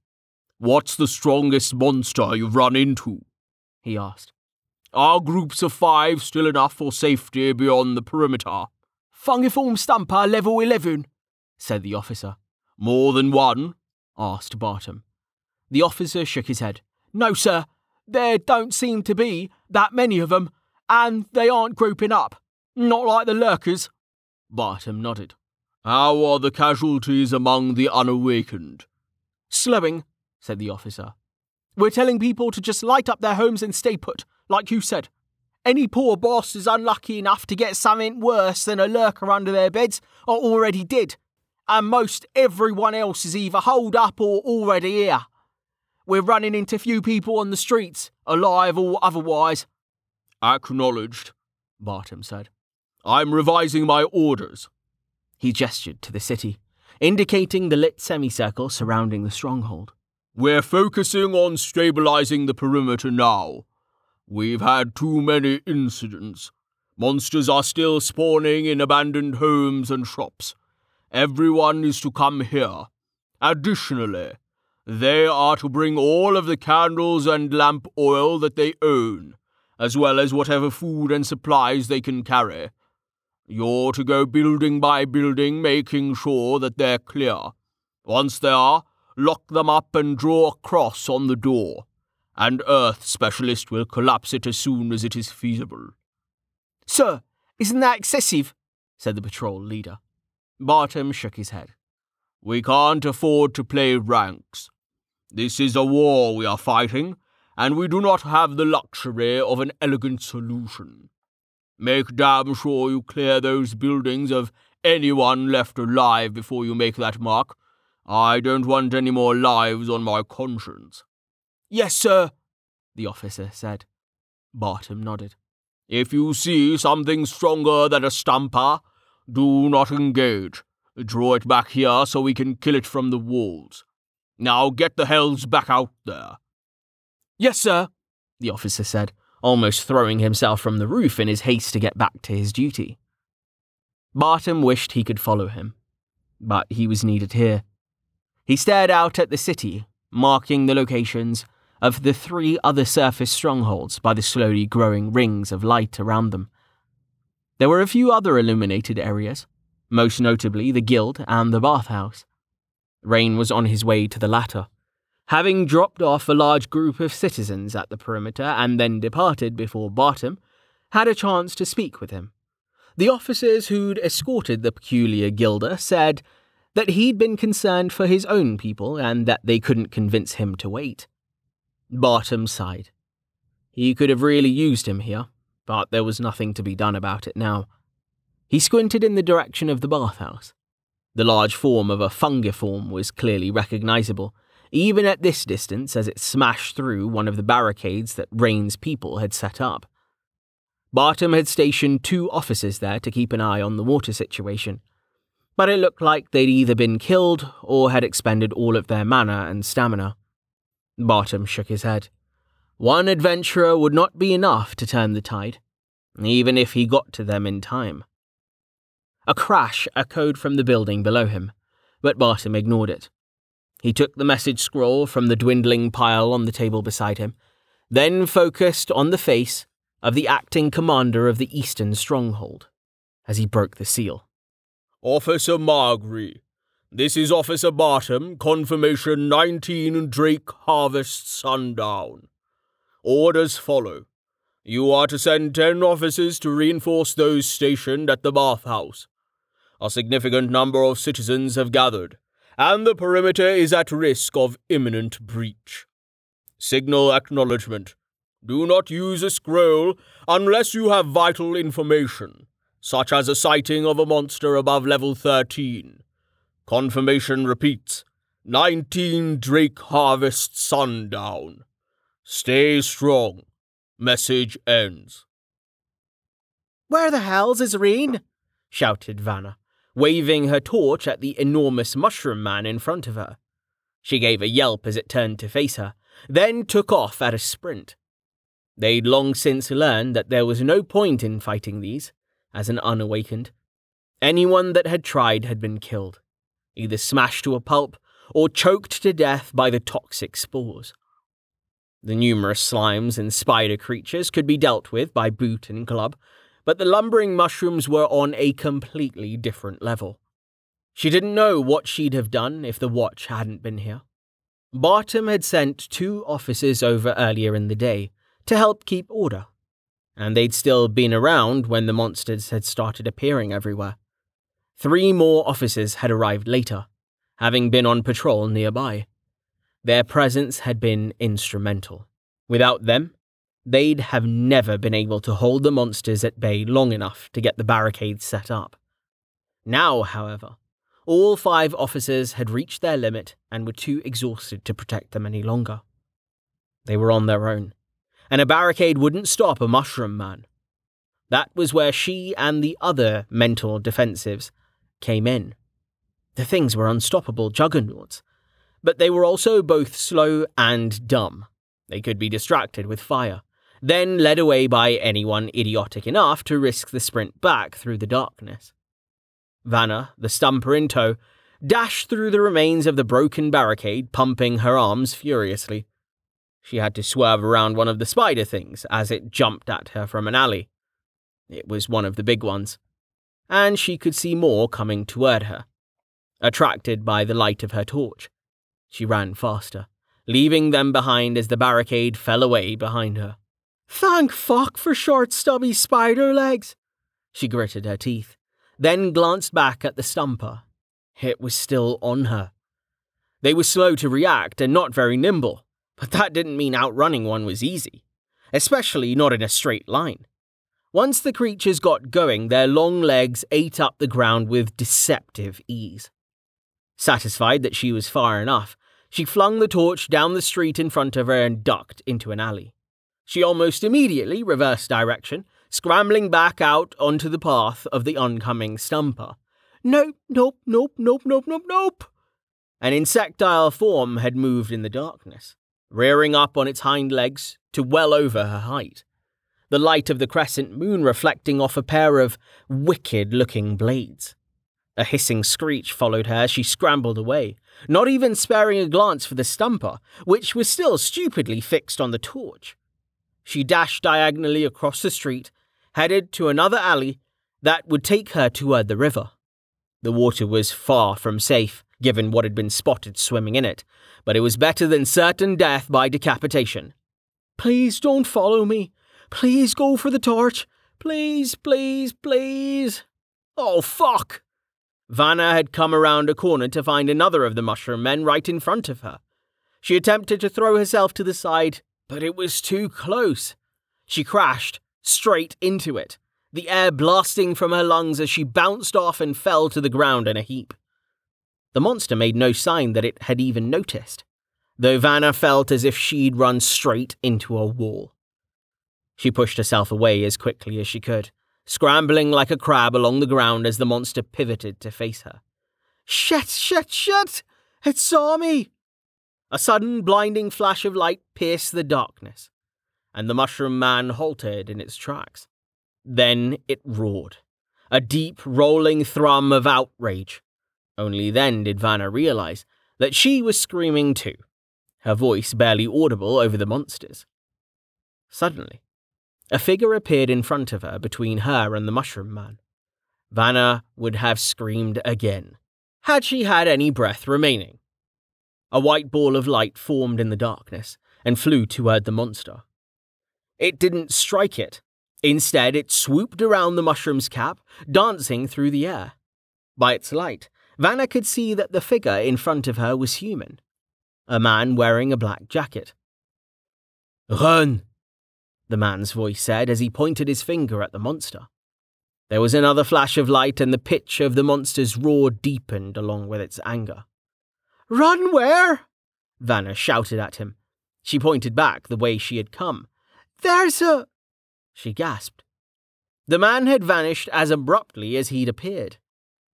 What's the strongest monster you've run into? he asked. Are groups of five still enough for safety beyond the perimeter? Fungiform Stomper level 11, said the officer. More than one? asked Bartham. The officer shook his head. No, sir. There don't seem to be that many of them, and they aren't grouping up. Not like the lurkers. Bartham nodded. How are the casualties among the unawakened? Slowing, said the officer. We're telling people to just light up their homes and stay put, like you said. Any poor boss is unlucky enough to get something worse than a lurker under their beds are already dead, and most everyone else is either holed up or already here. We're running into few people on the streets, alive or otherwise. Acknowledged, Bartham said. I'm revising my orders. He gestured to the city, indicating the lit semicircle surrounding the stronghold. We're focusing on stabilizing the perimeter now. We've had too many incidents. Monsters are still spawning in abandoned homes and shops. Everyone is to come here. Additionally, they are to bring all of the candles and lamp oil that they own, as well as whatever food and supplies they can carry. You're to go building by building, making sure that they're clear. Once they are, lock them up and draw a cross on the door. And Earth specialist will collapse it as soon as it is feasible. Sir, isn't that excessive? said the patrol leader. Bartham shook his head. We can't afford to play ranks. This is a war we are fighting, and we do not have the luxury of an elegant solution. Make damn sure you clear those buildings of anyone left alive before you make that mark. I don't want any more lives on my conscience. Yes, sir, the officer said. Bartham nodded. If you see something stronger than a stomper, do not engage. Draw it back here so we can kill it from the walls. Now get the hells back out there. Yes, sir, the officer said, almost throwing himself from the roof in his haste to get back to his duty. Bartham wished he could follow him, but he was needed here. He stared out at the city, marking the locations of the three other surface strongholds by the slowly growing rings of light around them. There were a few other illuminated areas, most notably the guild and the bathhouse. Rain was on his way to the latter, having dropped off a large group of citizens at the perimeter and then departed before Bartham had a chance to speak with him. The officers who'd escorted the peculiar gilder said that he'd been concerned for his own people and that they couldn't convince him to wait. Bartham sighed. He could have really used him here, but there was nothing to be done about it now. He squinted in the direction of the bathhouse. The large form of a fungiform was clearly recognizable, even at this distance as it smashed through one of the barricades that Rain's people had set up. Bartham had stationed two officers there to keep an eye on the water situation, but it looked like they'd either been killed or had expended all of their mana and stamina. Bartham shook his head. One adventurer would not be enough to turn the tide, even if he got to them in time. A crash echoed from the building below him, but Bartham ignored it. He took the message scroll from the dwindling pile on the table beside him, then focused on the face of the acting commander of the Eastern Stronghold as he broke the seal. Officer Margry, this is Officer Bartham, confirmation 19 Drake Harvest Sundown. Orders follow. You are to send 10 officers to reinforce those stationed at the bathhouse. A significant number of citizens have gathered, and the perimeter is at risk of imminent breach. Signal acknowledgement. Do not use a scroll unless you have vital information, such as a sighting of a monster above level 13 Confirmation repeats 19 Drake Harvest Sundown. Stay strong. Message ends. Where the hell's is Reen? shouted Vanna, waving her torch at the enormous mushroom man in front of her. She gave a yelp as it turned to face her, then took off at a sprint. They'd long since learned that there was no point in fighting these, as an unawakened. Anyone that had tried had been killed either smashed to a pulp or choked to death by the toxic spores. The numerous slimes and spider creatures could be dealt with by boot and club, but the lumbering mushrooms were on a completely different level. She didn't know what she'd have done if the watch hadn't been here. Bartum had sent two officers over earlier in the day to help keep order, and they'd still been around when the monsters had started appearing everywhere. Three more officers had arrived later, having been on patrol nearby. Their presence had been instrumental. Without them, they'd have never been able to hold the monsters at bay long enough to get the barricades set up. Now, however, all five officers had reached their limit and were too exhausted to protect them any longer. They were on their own, and a barricade wouldn't stop a mushroom man. That was where she and the other mental defensives came in. The things were unstoppable juggernauts, but they were also both slow and dumb. They could be distracted with fire, then led away by anyone idiotic enough to risk the sprint back through the darkness. Vanna, the stomper in tow, dashed through the remains of the broken barricade, pumping her arms furiously. She had to swerve around one of the spider things as it jumped at her from an alley. It was one of the big ones, and she could see more coming toward her. Attracted by the light of her torch, she ran faster, leaving them behind as the barricade fell away behind her. Thank fuck for short, stubby spider legs! She gritted her teeth, then glanced back at the stomper. It was still on her. They were slow to react and not very nimble, but that didn't mean outrunning one was easy, especially not in a straight line. Once the creatures got going, their long legs ate up the ground with deceptive ease. Satisfied that she was far enough, she flung the torch down the street in front of her and ducked into an alley. She almost immediately reversed direction, scrambling back out onto the path of the oncoming stomper. Nope, nope, nope, nope, nope, nope, nope. An insectile form had moved in the darkness, rearing up on its hind legs to well over her height, the light of the crescent moon reflecting off a pair of wicked looking blades. A hissing screech followed her as she scrambled away, not even sparing a glance for the stomper, which was still stupidly fixed on the torch. She dashed diagonally across the street, headed to another alley that would take her toward the river. The water was far from safe, given what had been spotted swimming in it, but it was better than certain death by decapitation. Please don't follow me. Please go for the torch. Please, please, please. Oh, fuck! Vanna had come around a corner to find another of the mushroom men right in front of her. She attempted to throw herself to the side, but it was too close. She crashed straight into it, the air blasting from her lungs as she bounced off and fell to the ground in a heap. The monster made no sign that it had even noticed, though Vanna felt as if she'd run straight into a wall. She pushed herself away as quickly as she could, scrambling like a crab along the ground as the monster pivoted to face her. Shit, shit, shit! It saw me! A sudden blinding flash of light pierced the darkness, and the mushroom man halted in its tracks. Then it roared, a deep, rolling thrum of outrage. Only then did Vanna realize that she was screaming too, her voice barely audible over the monster's. Suddenly, a figure appeared in front of her between her and the mushroom man. Vanna would have screamed again, had she had any breath remaining. A white ball of light formed in the darkness and flew toward the monster. It didn't strike it. Instead, it swooped around the mushroom's cap, dancing through the air. By its light, Vanna could see that the figure in front of her was human, a man wearing a black jacket. Run! the man's voice said as he pointed his finger at the monster. There was another flash of light, and the pitch of the monster's roar deepened along with its anger. Run where? Vanna shouted at him. She pointed back the way she had come. There's a. She gasped. The man had vanished as abruptly as he'd appeared.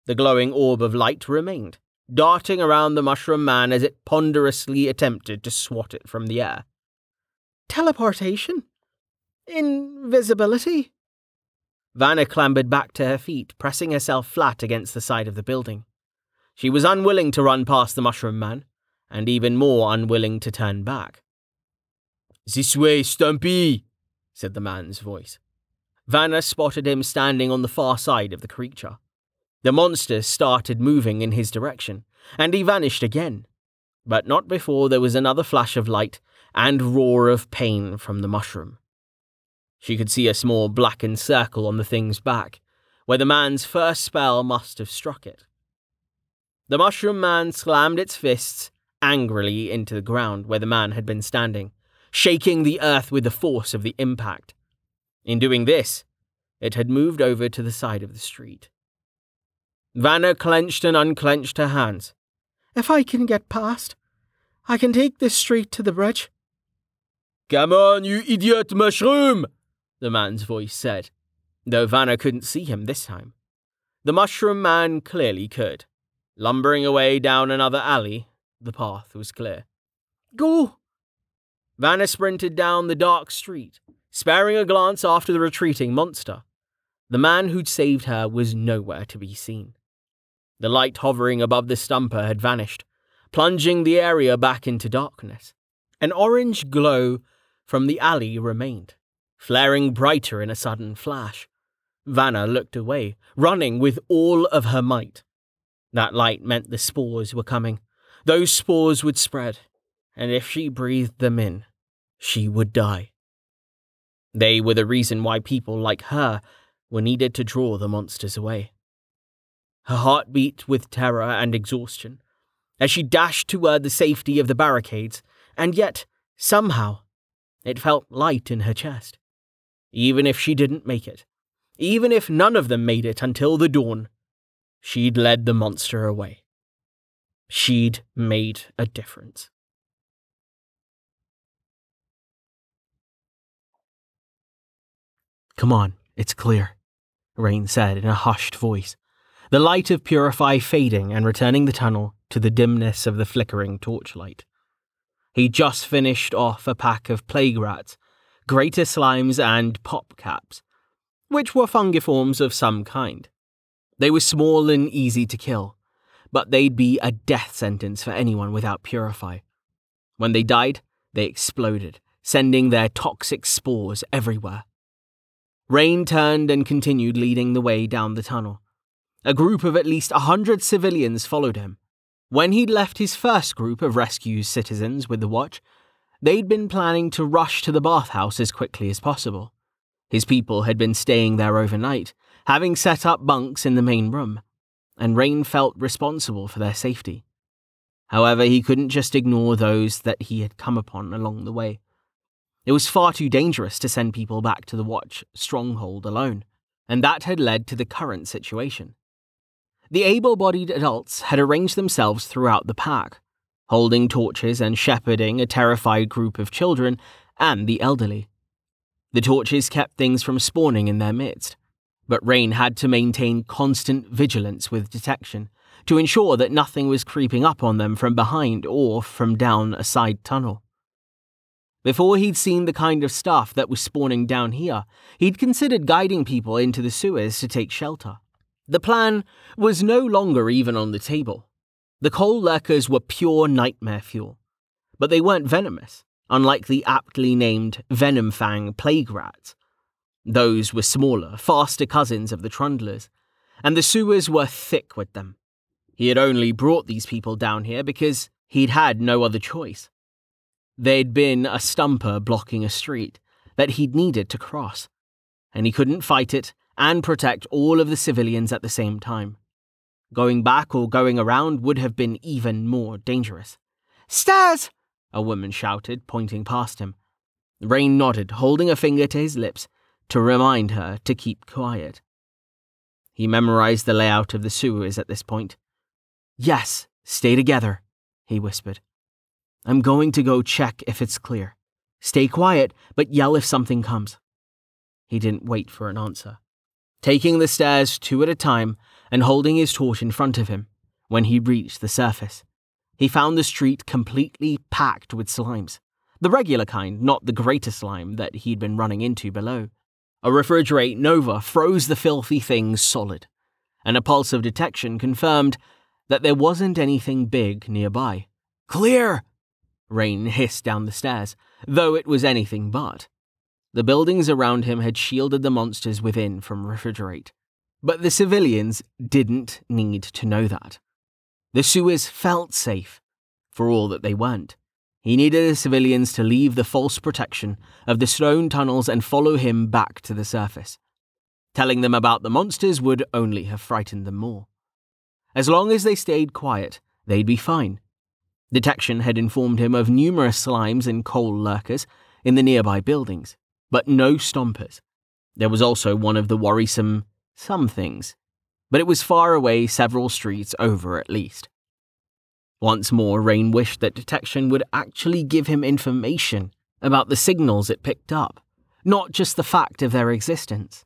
The glowing orb of light remained, darting around the mushroom man as it ponderously attempted to swat it from the air. Teleportation? Invisibility? Vanna clambered back to her feet, pressing herself flat against the side of the building. She was unwilling to run past the mushroom man, and even more unwilling to turn back. This way, Stumpy, said the man's voice. Vanna spotted him standing on the far side of the creature. The monster started moving in his direction, and he vanished again, but not before there was another flash of light and roar of pain from the mushroom. She could see a small blackened circle on the thing's back, where the man's first spell must have struck it. The mushroom man slammed its fists angrily into the ground where the man had been standing, shaking the earth with the force of the impact. In doing this, it had moved over to the side of the street. Vanna clenched and unclenched her hands. If I can get past, I can take this street to the bridge. Come on, you idiot mushroom! The man's voice said, though Vanna couldn't see him this time. The mushroom man clearly could. Lumbering away down another alley, the path was clear. Go! Vanna sprinted down the dark street, sparing a glance after the retreating monster. The man who'd saved her was nowhere to be seen. The light hovering above the stomper had vanished, plunging the area back into darkness. An orange glow from the alley remained, flaring brighter in a sudden flash. Vanna looked away, running with all of her might. That light meant the spores were coming. Those spores would spread, and if she breathed them in, she would die. They were the reason why people like her were needed to draw the monsters away. Her heart beat with terror and exhaustion as she dashed toward the safety of the barricades, and yet, somehow, it felt light in her chest. Even if she didn't make it, even if none of them made it until the dawn, she'd led the monster away. She'd made a difference. Come on, it's clear, Rain said in a hushed voice the light of Purify fading and returning the tunnel to the dimness of the flickering torchlight. He just finished off a pack of plague rats, greater slimes, and pop caps, which were fungiforms of some kind. They were small and easy to kill, but they'd be a death sentence for anyone without Purify. When they died, they exploded, sending their toxic spores everywhere. Rain turned and continued leading the way down the tunnel. A group of at least a hundred civilians followed him. When he'd left his first group of rescued citizens with the watch, they'd been planning to rush to the bathhouse as quickly as possible. His people had been staying there overnight, having set up bunks in the main room, and Rain felt responsible for their safety. However, he couldn't just ignore those that he had come upon along the way. It was far too dangerous to send people back to the watch stronghold alone, and that had led to the current situation. The able bodied adults had arranged themselves throughout the pack, holding torches and shepherding a terrified group of children and the elderly. The torches kept things from spawning in their midst, but Rain had to maintain constant vigilance with detection to ensure that nothing was creeping up on them from behind or from down a side tunnel. Before he'd seen the kind of stuff that was spawning down here, he'd considered guiding people into the sewers to take shelter. The plan was no longer even on the table. The coal lurkers were pure nightmare fuel, but they weren't venomous, unlike the aptly named Venom Fang plague rats. Those were smaller, faster cousins of the Trundlers, and the sewers were thick with them. He had only brought these people down here because he'd had no other choice. They'd been a stomper blocking a street that he'd needed to cross, and he couldn't fight it and protect all of the civilians at the same time. Going back or going around would have been even more dangerous. Stairs! A woman shouted, pointing past him. Rain nodded, holding a finger to his lips to remind her to keep quiet. He memorized the layout of the sewers at this point. Yes, stay together, he whispered. I'm going to go check if it's clear. Stay quiet, but yell if something comes. He didn't wait for an answer taking the stairs two at a time and holding his torch in front of him. When he reached the surface, he found the street completely packed with slimes. The regular kind, not the greater slime that he'd been running into below. A refrigerate nova froze the filthy things solid, and a pulse of detection confirmed that there wasn't anything big nearby. Clear! Rain hissed down the stairs, though it was anything but. The buildings around him had shielded the monsters within from refrigerate. But the civilians didn't need to know that. The sewers felt safe, for all that they weren't. He needed the civilians to leave the false protection of the stone tunnels and follow him back to the surface. Telling them about the monsters would only have frightened them more. As long as they stayed quiet, they'd be fine. Detection had informed him of numerous slimes and coal lurkers in the nearby buildings, but no stompers. There was also one of the worrisome some things, but it was far away several streets over at least. Once more, Rain wished that detection would actually give him information about the signals it picked up, not just the fact of their existence.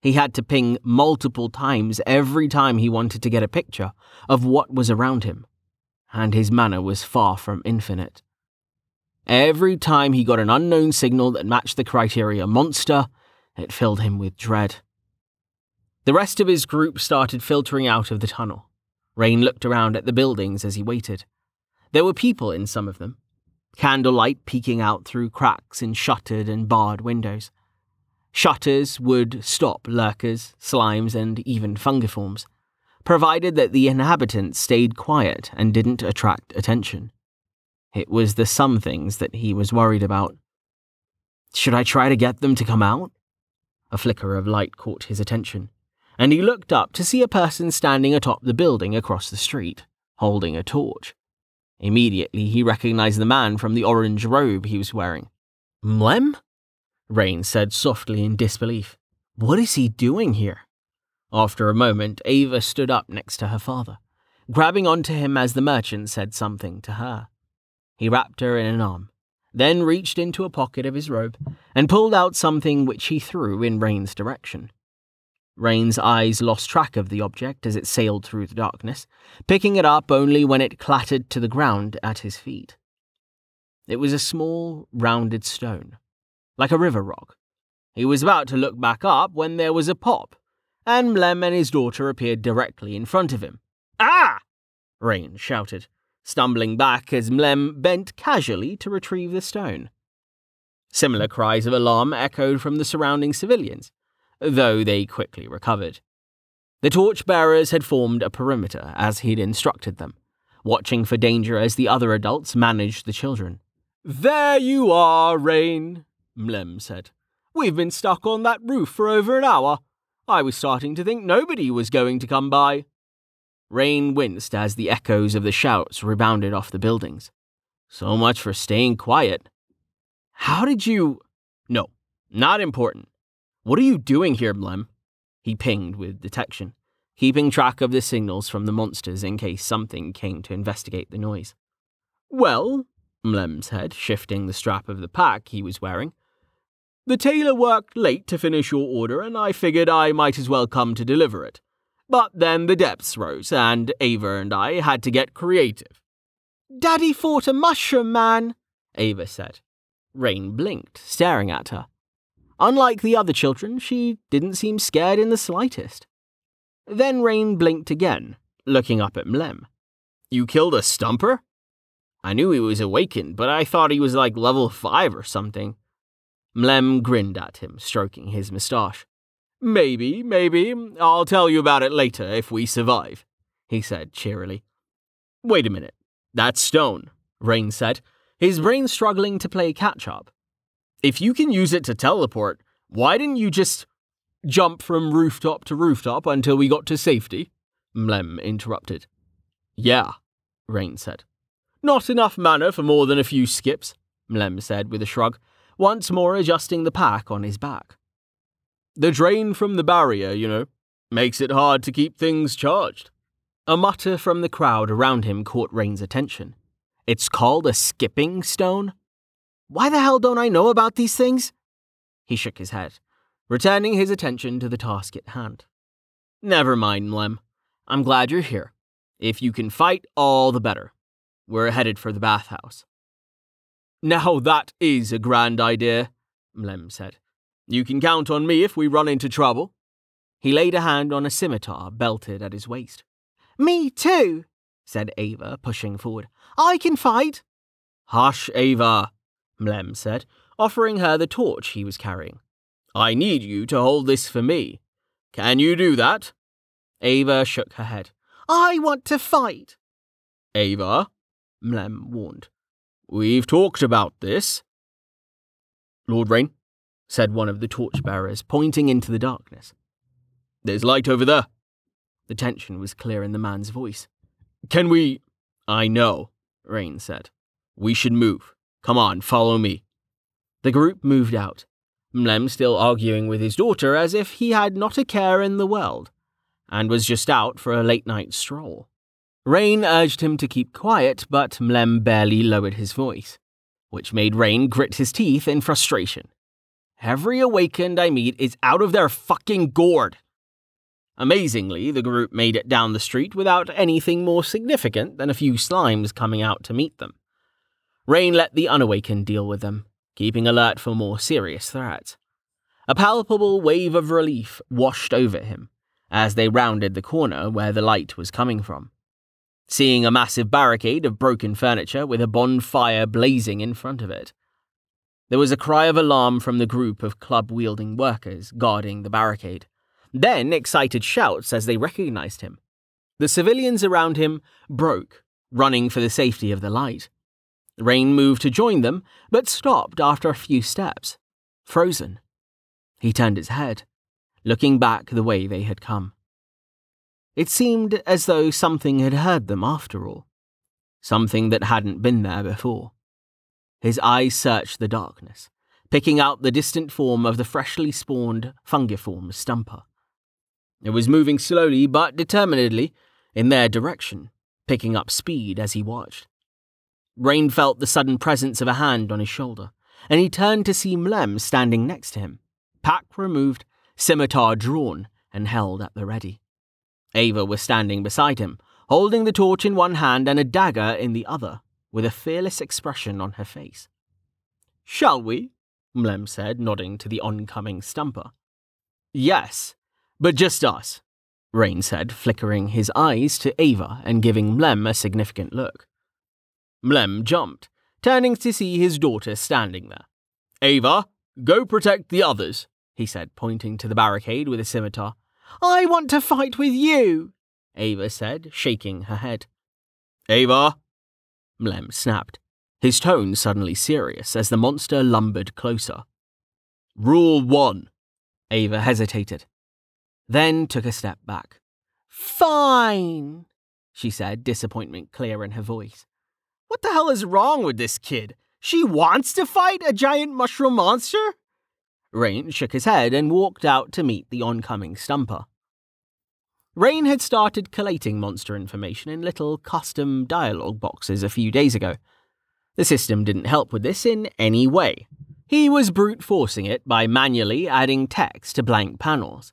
He had to ping multiple times every time he wanted to get a picture of what was around him, and his mana was far from infinite. Every time he got an unknown signal that matched the criteria monster, it filled him with dread. The rest of his group started filtering out of the tunnel. Rain looked around at the buildings as he waited. There were people in some of them, candlelight peeking out through cracks in shuttered and barred windows. Shutters would stop lurkers, slimes, and even fungiforms, provided that the inhabitants stayed quiet and didn't attract attention. It was the some things that he was worried about. Should I try to get them to come out? A flicker of light caught his attention and he looked up to see a person standing atop the building across the street, holding a torch. Immediately, he recognized the man from the orange robe he was wearing. Mlem? Rain said softly in disbelief. What is he doing here? After a moment, Ava stood up next to her father, grabbing onto him as the merchant said something to her. He wrapped her in an arm, then reached into a pocket of his robe and pulled out something which he threw in Rain's direction. Rain's eyes lost track of the object as it sailed through the darkness, picking it up only when it clattered to the ground at his feet. It was a small, rounded stone, like a river rock. He was about to look back up when there was a pop, and Mlem and his daughter appeared directly in front of him. Ah! Rain shouted, stumbling back as Mlem bent casually to retrieve the stone. Similar cries of alarm echoed from the surrounding civilians though they quickly recovered. The torchbearers had formed a perimeter as he'd instructed them, watching for danger as the other adults managed the children. There you are, Rain, Mlem said. We've been stuck on that roof for over an hour. I was starting to think nobody was going to come by. Rain winced as the echoes of the shouts rebounded off the buildings. So much for staying quiet. How did you. No, not important. What are you doing here, Mlem? He pinged with detection, keeping track of the signals from the monsters in case something came to investigate the noise. Well, Mlem said, shifting the strap of the pack he was wearing, the tailor worked late to finish your order, and I figured I might as well come to deliver it. But then the depths rose, and Ava and I had to get creative. Daddy fought a mushroom man, Ava said. Rain blinked, staring at her. Unlike the other children, she didn't seem scared in the slightest. Then Rain blinked again, looking up at Mlem. You killed a stomper? I knew he was awakened, but I thought he was like level 5 or something. Mlem grinned at him, stroking his moustache. Maybe, maybe. I'll tell you about it later if we survive, he said cheerily. Wait a minute. That's stone, Rain said, his brain struggling to play catch up. If you can use it to teleport, why didn't you just jump from rooftop to rooftop until we got to safety? Mlem interrupted. Yeah, Rain said. Not enough mana for more than a few skips, Mlem said with a shrug, once more adjusting the pack on his back. The drain from the barrier, you know, makes it hard to keep things charged. A mutter from the crowd around him caught Rain's attention. It's called a skipping stone? Why the hell don't I know about these things? He shook his head, returning his attention to the task at hand. Never mind, Mlem. I'm glad you're here. If you can fight, all the better. We're headed for the bathhouse. Now that is a grand idea, Mlem said. You can count on me if we run into trouble. He laid a hand on a scimitar belted at his waist. Me too, said Ava, pushing forward. I can fight. Hush, Ava, Mlem said, offering her the torch he was carrying. I need you to hold this for me. Can you do that? Ava shook her head. I want to fight. Ava, Mlem warned. We've talked about this. Lord Rain, said one of the torchbearers, pointing into the darkness. There's light over there. The tension was clear in the man's voice. Can we. I know, Rain said. We should move. Come on, follow me. The group moved out, Mlem still arguing with his daughter as if he had not a care in the world, and was just out for a late night stroll. Rain urged him to keep quiet, but Mlem barely lowered his voice, which made Rain grit his teeth in frustration. Every awakened I meet is out of their fucking gourd. Amazingly, the group made it down the street without anything more significant than a few slimes coming out to meet them. Rain let the unawakened deal with them, keeping alert for more serious threats. A palpable wave of relief washed over him as they rounded the corner where the light was coming from. Seeing a massive barricade of broken furniture with a bonfire blazing in front of it. There was a cry of alarm from the group of club wielding workers guarding the barricade. Then excited shouts as they recognized him. The civilians around him broke, running for the safety of the light. Rain moved to join them, but stopped after a few steps, frozen. He turned his head, looking back the way they had come. It seemed as though something had heard them after all, something that hadn't been there before. His eyes searched the darkness, picking out the distant form of the freshly spawned fungiform stomper. It was moving slowly but determinedly in their direction, picking up speed as he watched. Rain felt the sudden presence of a hand on his shoulder, and he turned to see Mlem standing next to him, pack removed, scimitar drawn, and held at the ready. Ava was standing beside him, holding the torch in one hand and a dagger in the other, with a fearless expression on her face. Shall we? Mlem said, nodding to the oncoming stomper. Yes, but just us, Rain said, flickering his eyes to Ava and giving Mlem a significant look. Mlem jumped, turning to see his daughter standing there. Ava, go protect the others, he said, pointing to the barricade with a scimitar. I want to fight with you, Ava said, shaking her head. Ava, Mlem snapped, his tone suddenly serious as the monster lumbered closer. Rule one. Ava hesitated, then took a step back. Fine, she said, disappointment clear in her voice. What the hell is wrong with this kid? She wants to fight a giant mushroom monster? Rain shook his head and walked out to meet the oncoming stomper. Rain had started collating monster information in little custom dialogue boxes a few days ago. The system didn't help with this in any way. He was brute forcing it by manually adding text to blank panels.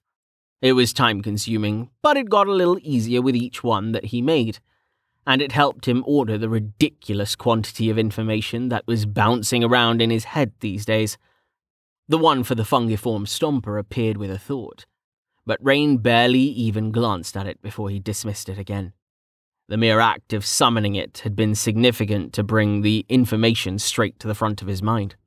It was time consuming, but it got a little easier with each one that he made and it helped him order the ridiculous quantity of information that was bouncing around in his head these days. The one for the fungiform stomper appeared with a thought, but Rain barely even glanced at it before he dismissed it again. The mere act of summoning it had been significant to bring the information straight to the front of his mind.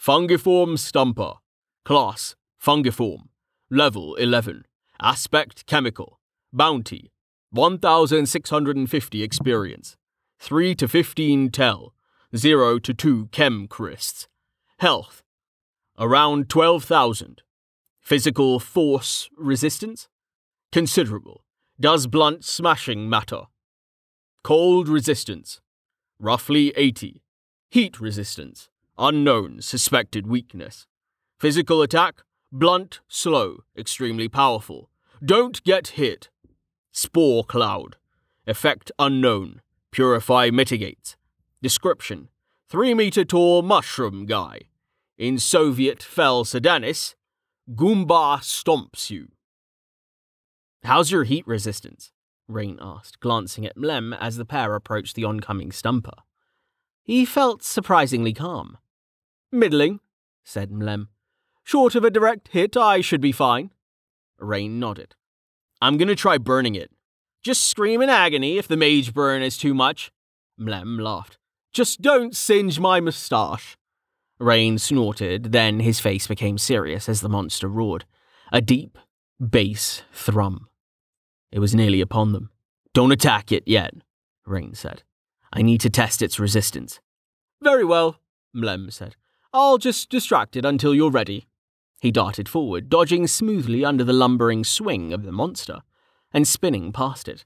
Fungiform Stomper. Class Fungiform. Level 11. Aspect Chemical. Bounty 1650 experience, 3 to 15 tel, 0 to 2 chem crysts. Health, around 12,000. Physical force resistance, considerable. Does blunt smashing matter? Cold resistance, roughly 80. Heat resistance, unknown, suspected weakness. Physical attack, blunt, slow, extremely powerful. Don't get hit. Spore cloud. Effect unknown. Purify mitigate. Description 3 meter tall mushroom guy. In Soviet Felsedanis, Goomba stomps you. How's your heat resistance? Rain asked, glancing at Mlem as the pair approached the oncoming stomper. He felt surprisingly calm. Middling, said Mlem. Short of a direct hit, I should be fine. Rain nodded. I'm gonna try burning it. Just scream in agony if the mage burn is too much. Mlem laughed. Just don't singe my moustache. Rain snorted, then his face became serious as the monster roared. A deep, bass thrum. It was nearly upon them. Don't attack it yet, Rain said. I need to test its resistance. Very well, Mlem said. I'll just distract it until you're ready. He darted forward, dodging smoothly under the lumbering swing of the monster, and spinning past it.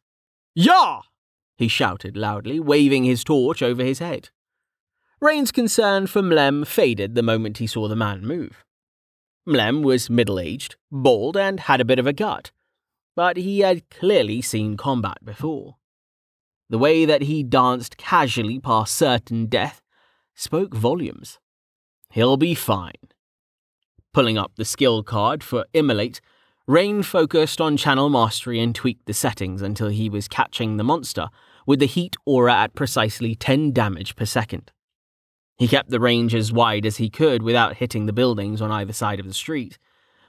Yah! he shouted loudly, waving his torch over his head. Rain's concern for Mlem faded the moment he saw the man move. Mlem was middle aged, bald, and had a bit of a gut, but he had clearly seen combat before. The way that he danced casually past certain death spoke volumes. He'll be fine. Pulling up the skill card for Immolate, Rain focused on channel mastery and tweaked the settings until he was catching the monster with the heat aura at precisely 10 damage per second. He kept the range as wide as he could without hitting the buildings on either side of the street,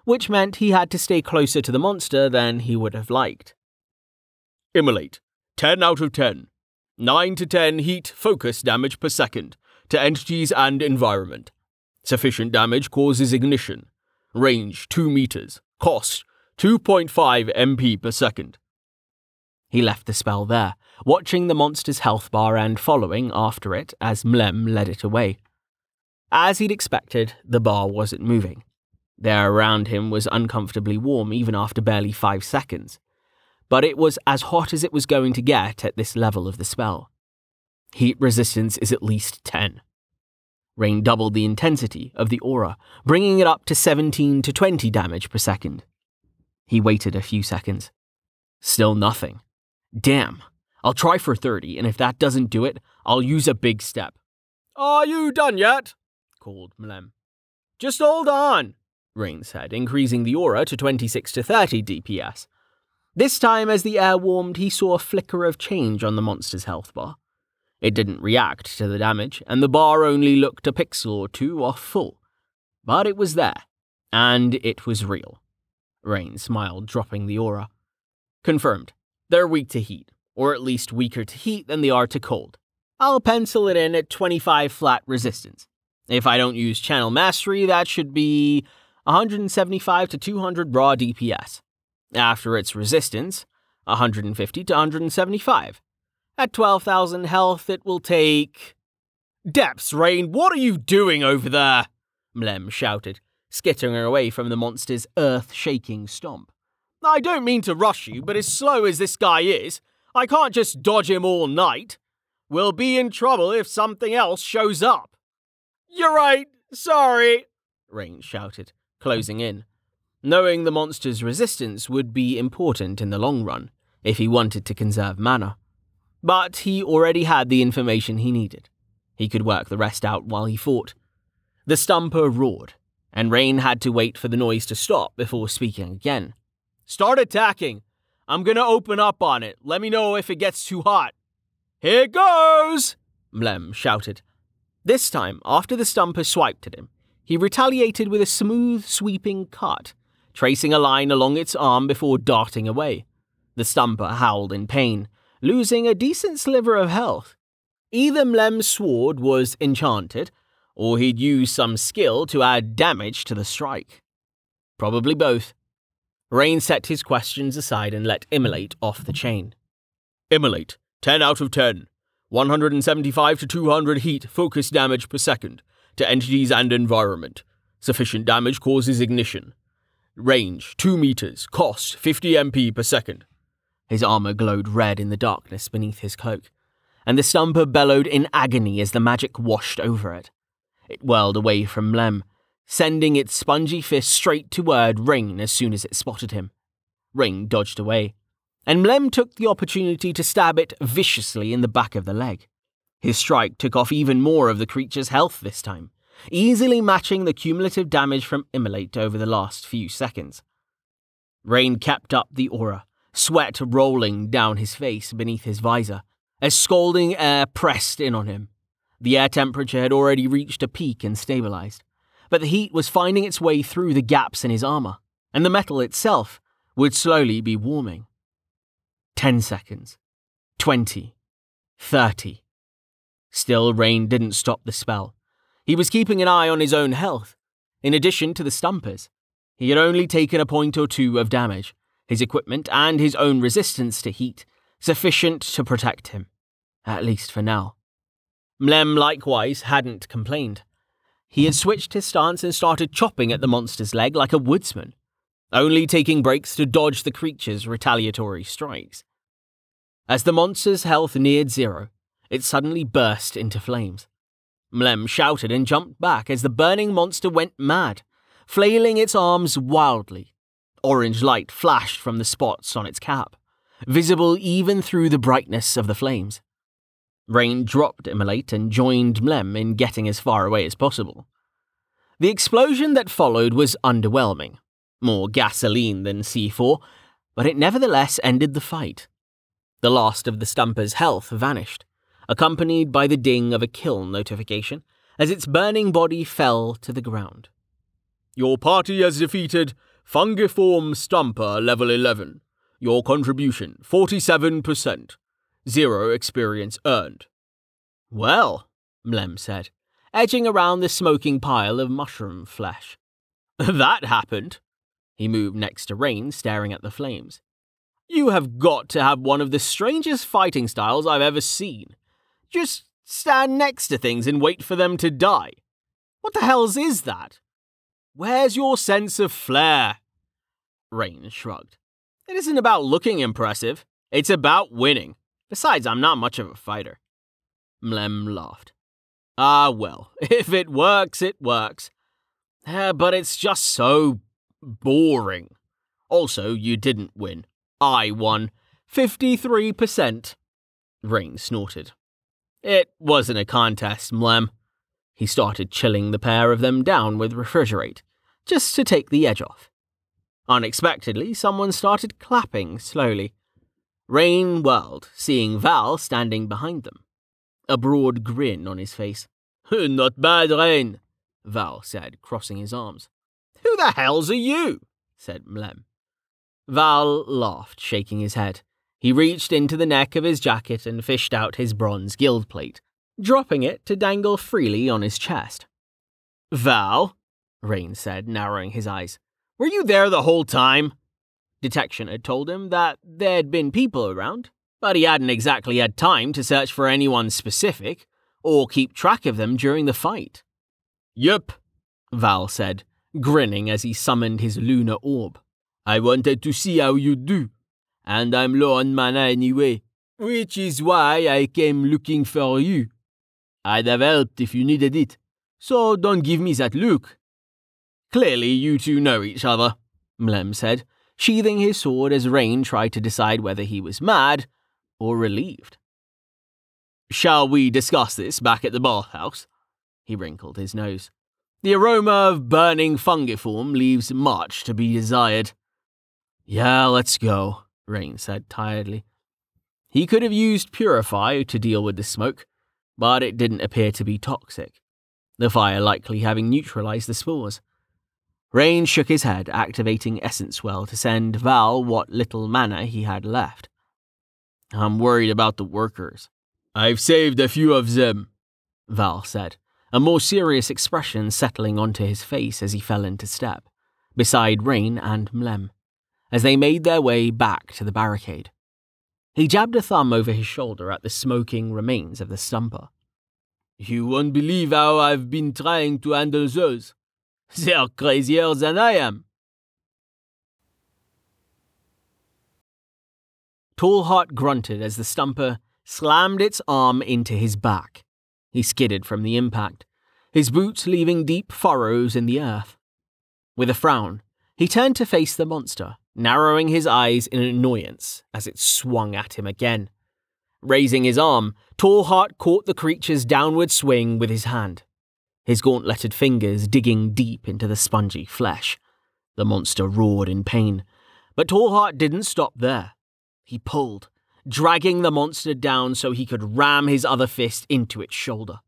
which meant he had to stay closer to the monster than he would have liked. Immolate 10 out of 10. 9 to 10 heat focus damage per second to entities and environment. Sufficient damage causes ignition. Range 2 meters. Cost 2.5 MP per second. He left the spell there, watching the monster's health bar and following after it as Mlem led it away. As he'd expected, the bar wasn't moving. The air around him was uncomfortably warm even after barely five seconds, but it was as hot as it was going to get at this level of the spell. Heat resistance is at least 10. Rain doubled the intensity of the aura, bringing it up to 17 to 20 damage per second. He waited a few seconds. Still nothing. Damn. I'll try for 30, and if that doesn't do it, I'll use a big step. Are you done yet? called Mlem. Just hold on, Rain said, increasing the aura to 26 to 30 DPS. This time, as the air warmed, he saw a flicker of change on the monster's health bar. It didn't react to the damage, and the bar only looked a pixel or two off full. But it was there, and it was real. Rain smiled, dropping the aura. Confirmed. They're weak to heat, or at least weaker to heat than they are to cold. I'll pencil it in at 25 flat resistance. If I don't use channel mastery, that should be 175 to 200 raw DPS. After its resistance, 150 to 175. At 12,000 health, it will take. Depths, Rain, what are you doing over there? Mlem shouted, skittering away from the monster's earth shaking stomp. I don't mean to rush you, but as slow as this guy is, I can't just dodge him all night. We'll be in trouble if something else shows up. You're right, sorry, Rain shouted, closing in. Knowing the monster's resistance would be important in the long run, if he wanted to conserve mana. But he already had the information he needed. He could work the rest out while he fought. The stomper roared, and Rain had to wait for the noise to stop before speaking again. Start attacking. I'm gonna open up on it. Let me know if it gets too hot. Here goes! Mlem shouted. This time, after the stomper swiped at him, he retaliated with a smooth, sweeping cut, tracing a line along its arm before darting away. The stomper howled in pain, losing a decent sliver of health. Either Mlem's sword was enchanted, or he'd used some skill to add damage to the strike. Probably both. Rain set his questions aside and let Immolate off the chain. Immolate 10 out of 10. 175 to 200 heat focus damage per second to entities and environment. Sufficient damage causes ignition. Range 2 meters. Cost 50 MP per second. His armor glowed red in the darkness beneath his cloak, and the stomper bellowed in agony as the magic washed over it. It whirled away from Mlem, sending its spongy fist straight toward Rain as soon as it spotted him. Rain dodged away, and Mlem took the opportunity to stab it viciously in the back of the leg. His strike took off even more of the creature's health this time, easily matching the cumulative damage from Immolate over the last few seconds. Rain kept up the aura, sweat rolling down his face beneath his visor, as scalding air pressed in on him. The air temperature had already reached a peak and stabilized but the heat was finding its way through the gaps in his armor, and the metal itself would slowly be warming. Ten seconds. Twenty. Thirty. Still, Rain didn't stop the spell. He was keeping an eye on his own health. In addition to the stompers, he had only taken a point or two of damage, his equipment and his own resistance to heat, sufficient to protect him, at least for now. Mlem likewise hadn't complained. He had switched his stance and started chopping at the monster's leg like a woodsman, only taking breaks to dodge the creature's retaliatory strikes. As the monster's health neared zero, it suddenly burst into flames. Mlem shouted and jumped back as the burning monster went mad, flailing its arms wildly. Orange light flashed from the spots on its cap, visible even through the brightness of the flames. Rain dropped Immolate and joined Mlem in getting as far away as possible. The explosion that followed was underwhelming, more gasoline than C4, but it nevertheless ended the fight. The last of the Stomper's health vanished, accompanied by the ding of a kill notification as its burning body fell to the ground. Your party has defeated Fungiform Stomper Level 11. Your contribution 47%. Zero experience earned. Well, Mlem said, edging around the smoking pile of mushroom flesh. that happened. He moved next to Rain, staring at the flames. You have got to have one of the strangest fighting styles I've ever seen. Just stand next to things and wait for them to die. What the hell's is that? Where's your sense of flair? Rain shrugged. It isn't about looking impressive, it's about winning. Besides, I'm not much of a fighter. Mlem laughed. Ah, well, if it works, it works. Uh, but it's just so boring. Also, you didn't win. I won. 53%. Rain snorted. It wasn't a contest, Mlem. He started chilling the pair of them down with refrigerate, just to take the edge off. Unexpectedly, someone started clapping slowly. Rain whirled, seeing Val standing behind them, a broad grin on his face. Not bad, Rain, Val said, crossing his arms. Who the hell's are you? said Mlem. Val laughed, shaking his head. He reached into the neck of his jacket and fished out his bronze guild plate, dropping it to dangle freely on his chest. Val, Rain said, narrowing his eyes, were you there the whole time? Detection had told him that there'd been people around, but he hadn't exactly had time to search for anyone specific or keep track of them during the fight. Yep, Val said, grinning as he summoned his lunar orb. I wanted to see how you do, and I'm low on mana anyway, which is why I came looking for you. I'd have helped if you needed it, so don't give me that look. Clearly, you two know each other, Mlem said, sheathing his sword as Rain tried to decide whether he was mad or relieved. Shall we discuss this back at the bathhouse? He wrinkled his nose. The aroma of burning fungiform leaves much to be desired. Yeah, let's go, Rain said tiredly. He could have used Purify to deal with the smoke, but it didn't appear to be toxic, the fire likely having neutralized the spores. Rain shook his head, activating Essence Well to send Val what little mana he had left. I'm worried about the workers. I've saved a few of them, Val said, a more serious expression settling onto his face as he fell into step, beside Rain and Mlem, as they made their way back to the barricade. He jabbed a thumb over his shoulder at the smoking remains of the stomper. You won't believe how I've been trying to handle those. They're crazier than I am. Tallheart grunted as the stomper slammed its arm into his back. He skidded from the impact, his boots leaving deep furrows in the earth. With a frown, he turned to face the monster, narrowing his eyes in annoyance as it swung at him again. Raising his arm, Tallheart caught the creature's downward swing with his hand his gauntleted fingers digging deep into the spongy flesh. The monster roared in pain, but Tallheart didn't stop there. He pulled, dragging the monster down so he could ram his other fist into its shoulder.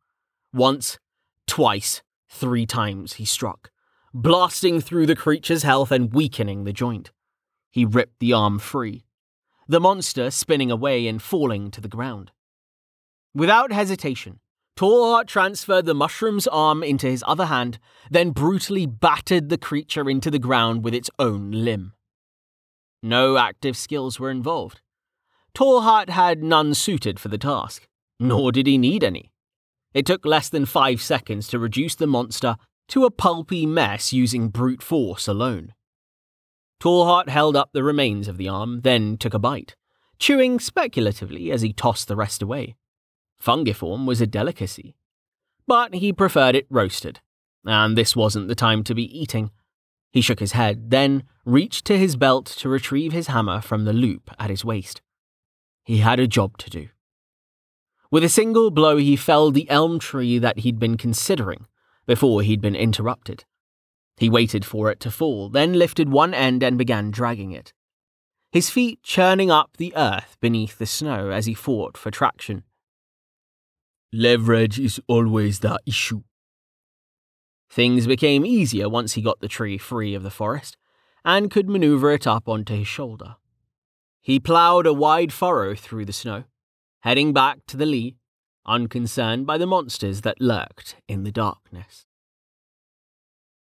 Once, twice, three times he struck, blasting through the creature's health and weakening the joint. He ripped the arm free. the monster spinning away and falling to the ground. Without hesitation, Tallheart transferred the mushroom's arm into his other hand, then brutally battered the creature into the ground with its own limb. No active skills were involved. Tallheart had none suited for the task, nor did he need any. It took less than five seconds to reduce the monster to a pulpy mess using brute force alone. Tallheart held up the remains of the arm, then took a bite, chewing speculatively as he tossed the rest away. Fungiform was a delicacy. But he preferred it roasted, and this wasn't the time to be eating. He shook his head, then reached to his belt to retrieve his hammer from the loop at his waist. He had a job to do. With a single blow, he felled the elm tree that he'd been considering before he'd been interrupted. He waited for it to fall, then lifted one end and began dragging it, his feet churning up the earth beneath the snow as he fought for traction. Leverage is always the issue. Things became easier once he got the tree free of the forest and could maneuver it up onto his shoulder. He ploughed a wide furrow through the snow, heading back to the lee, unconcerned by the monsters that lurked in the darkness.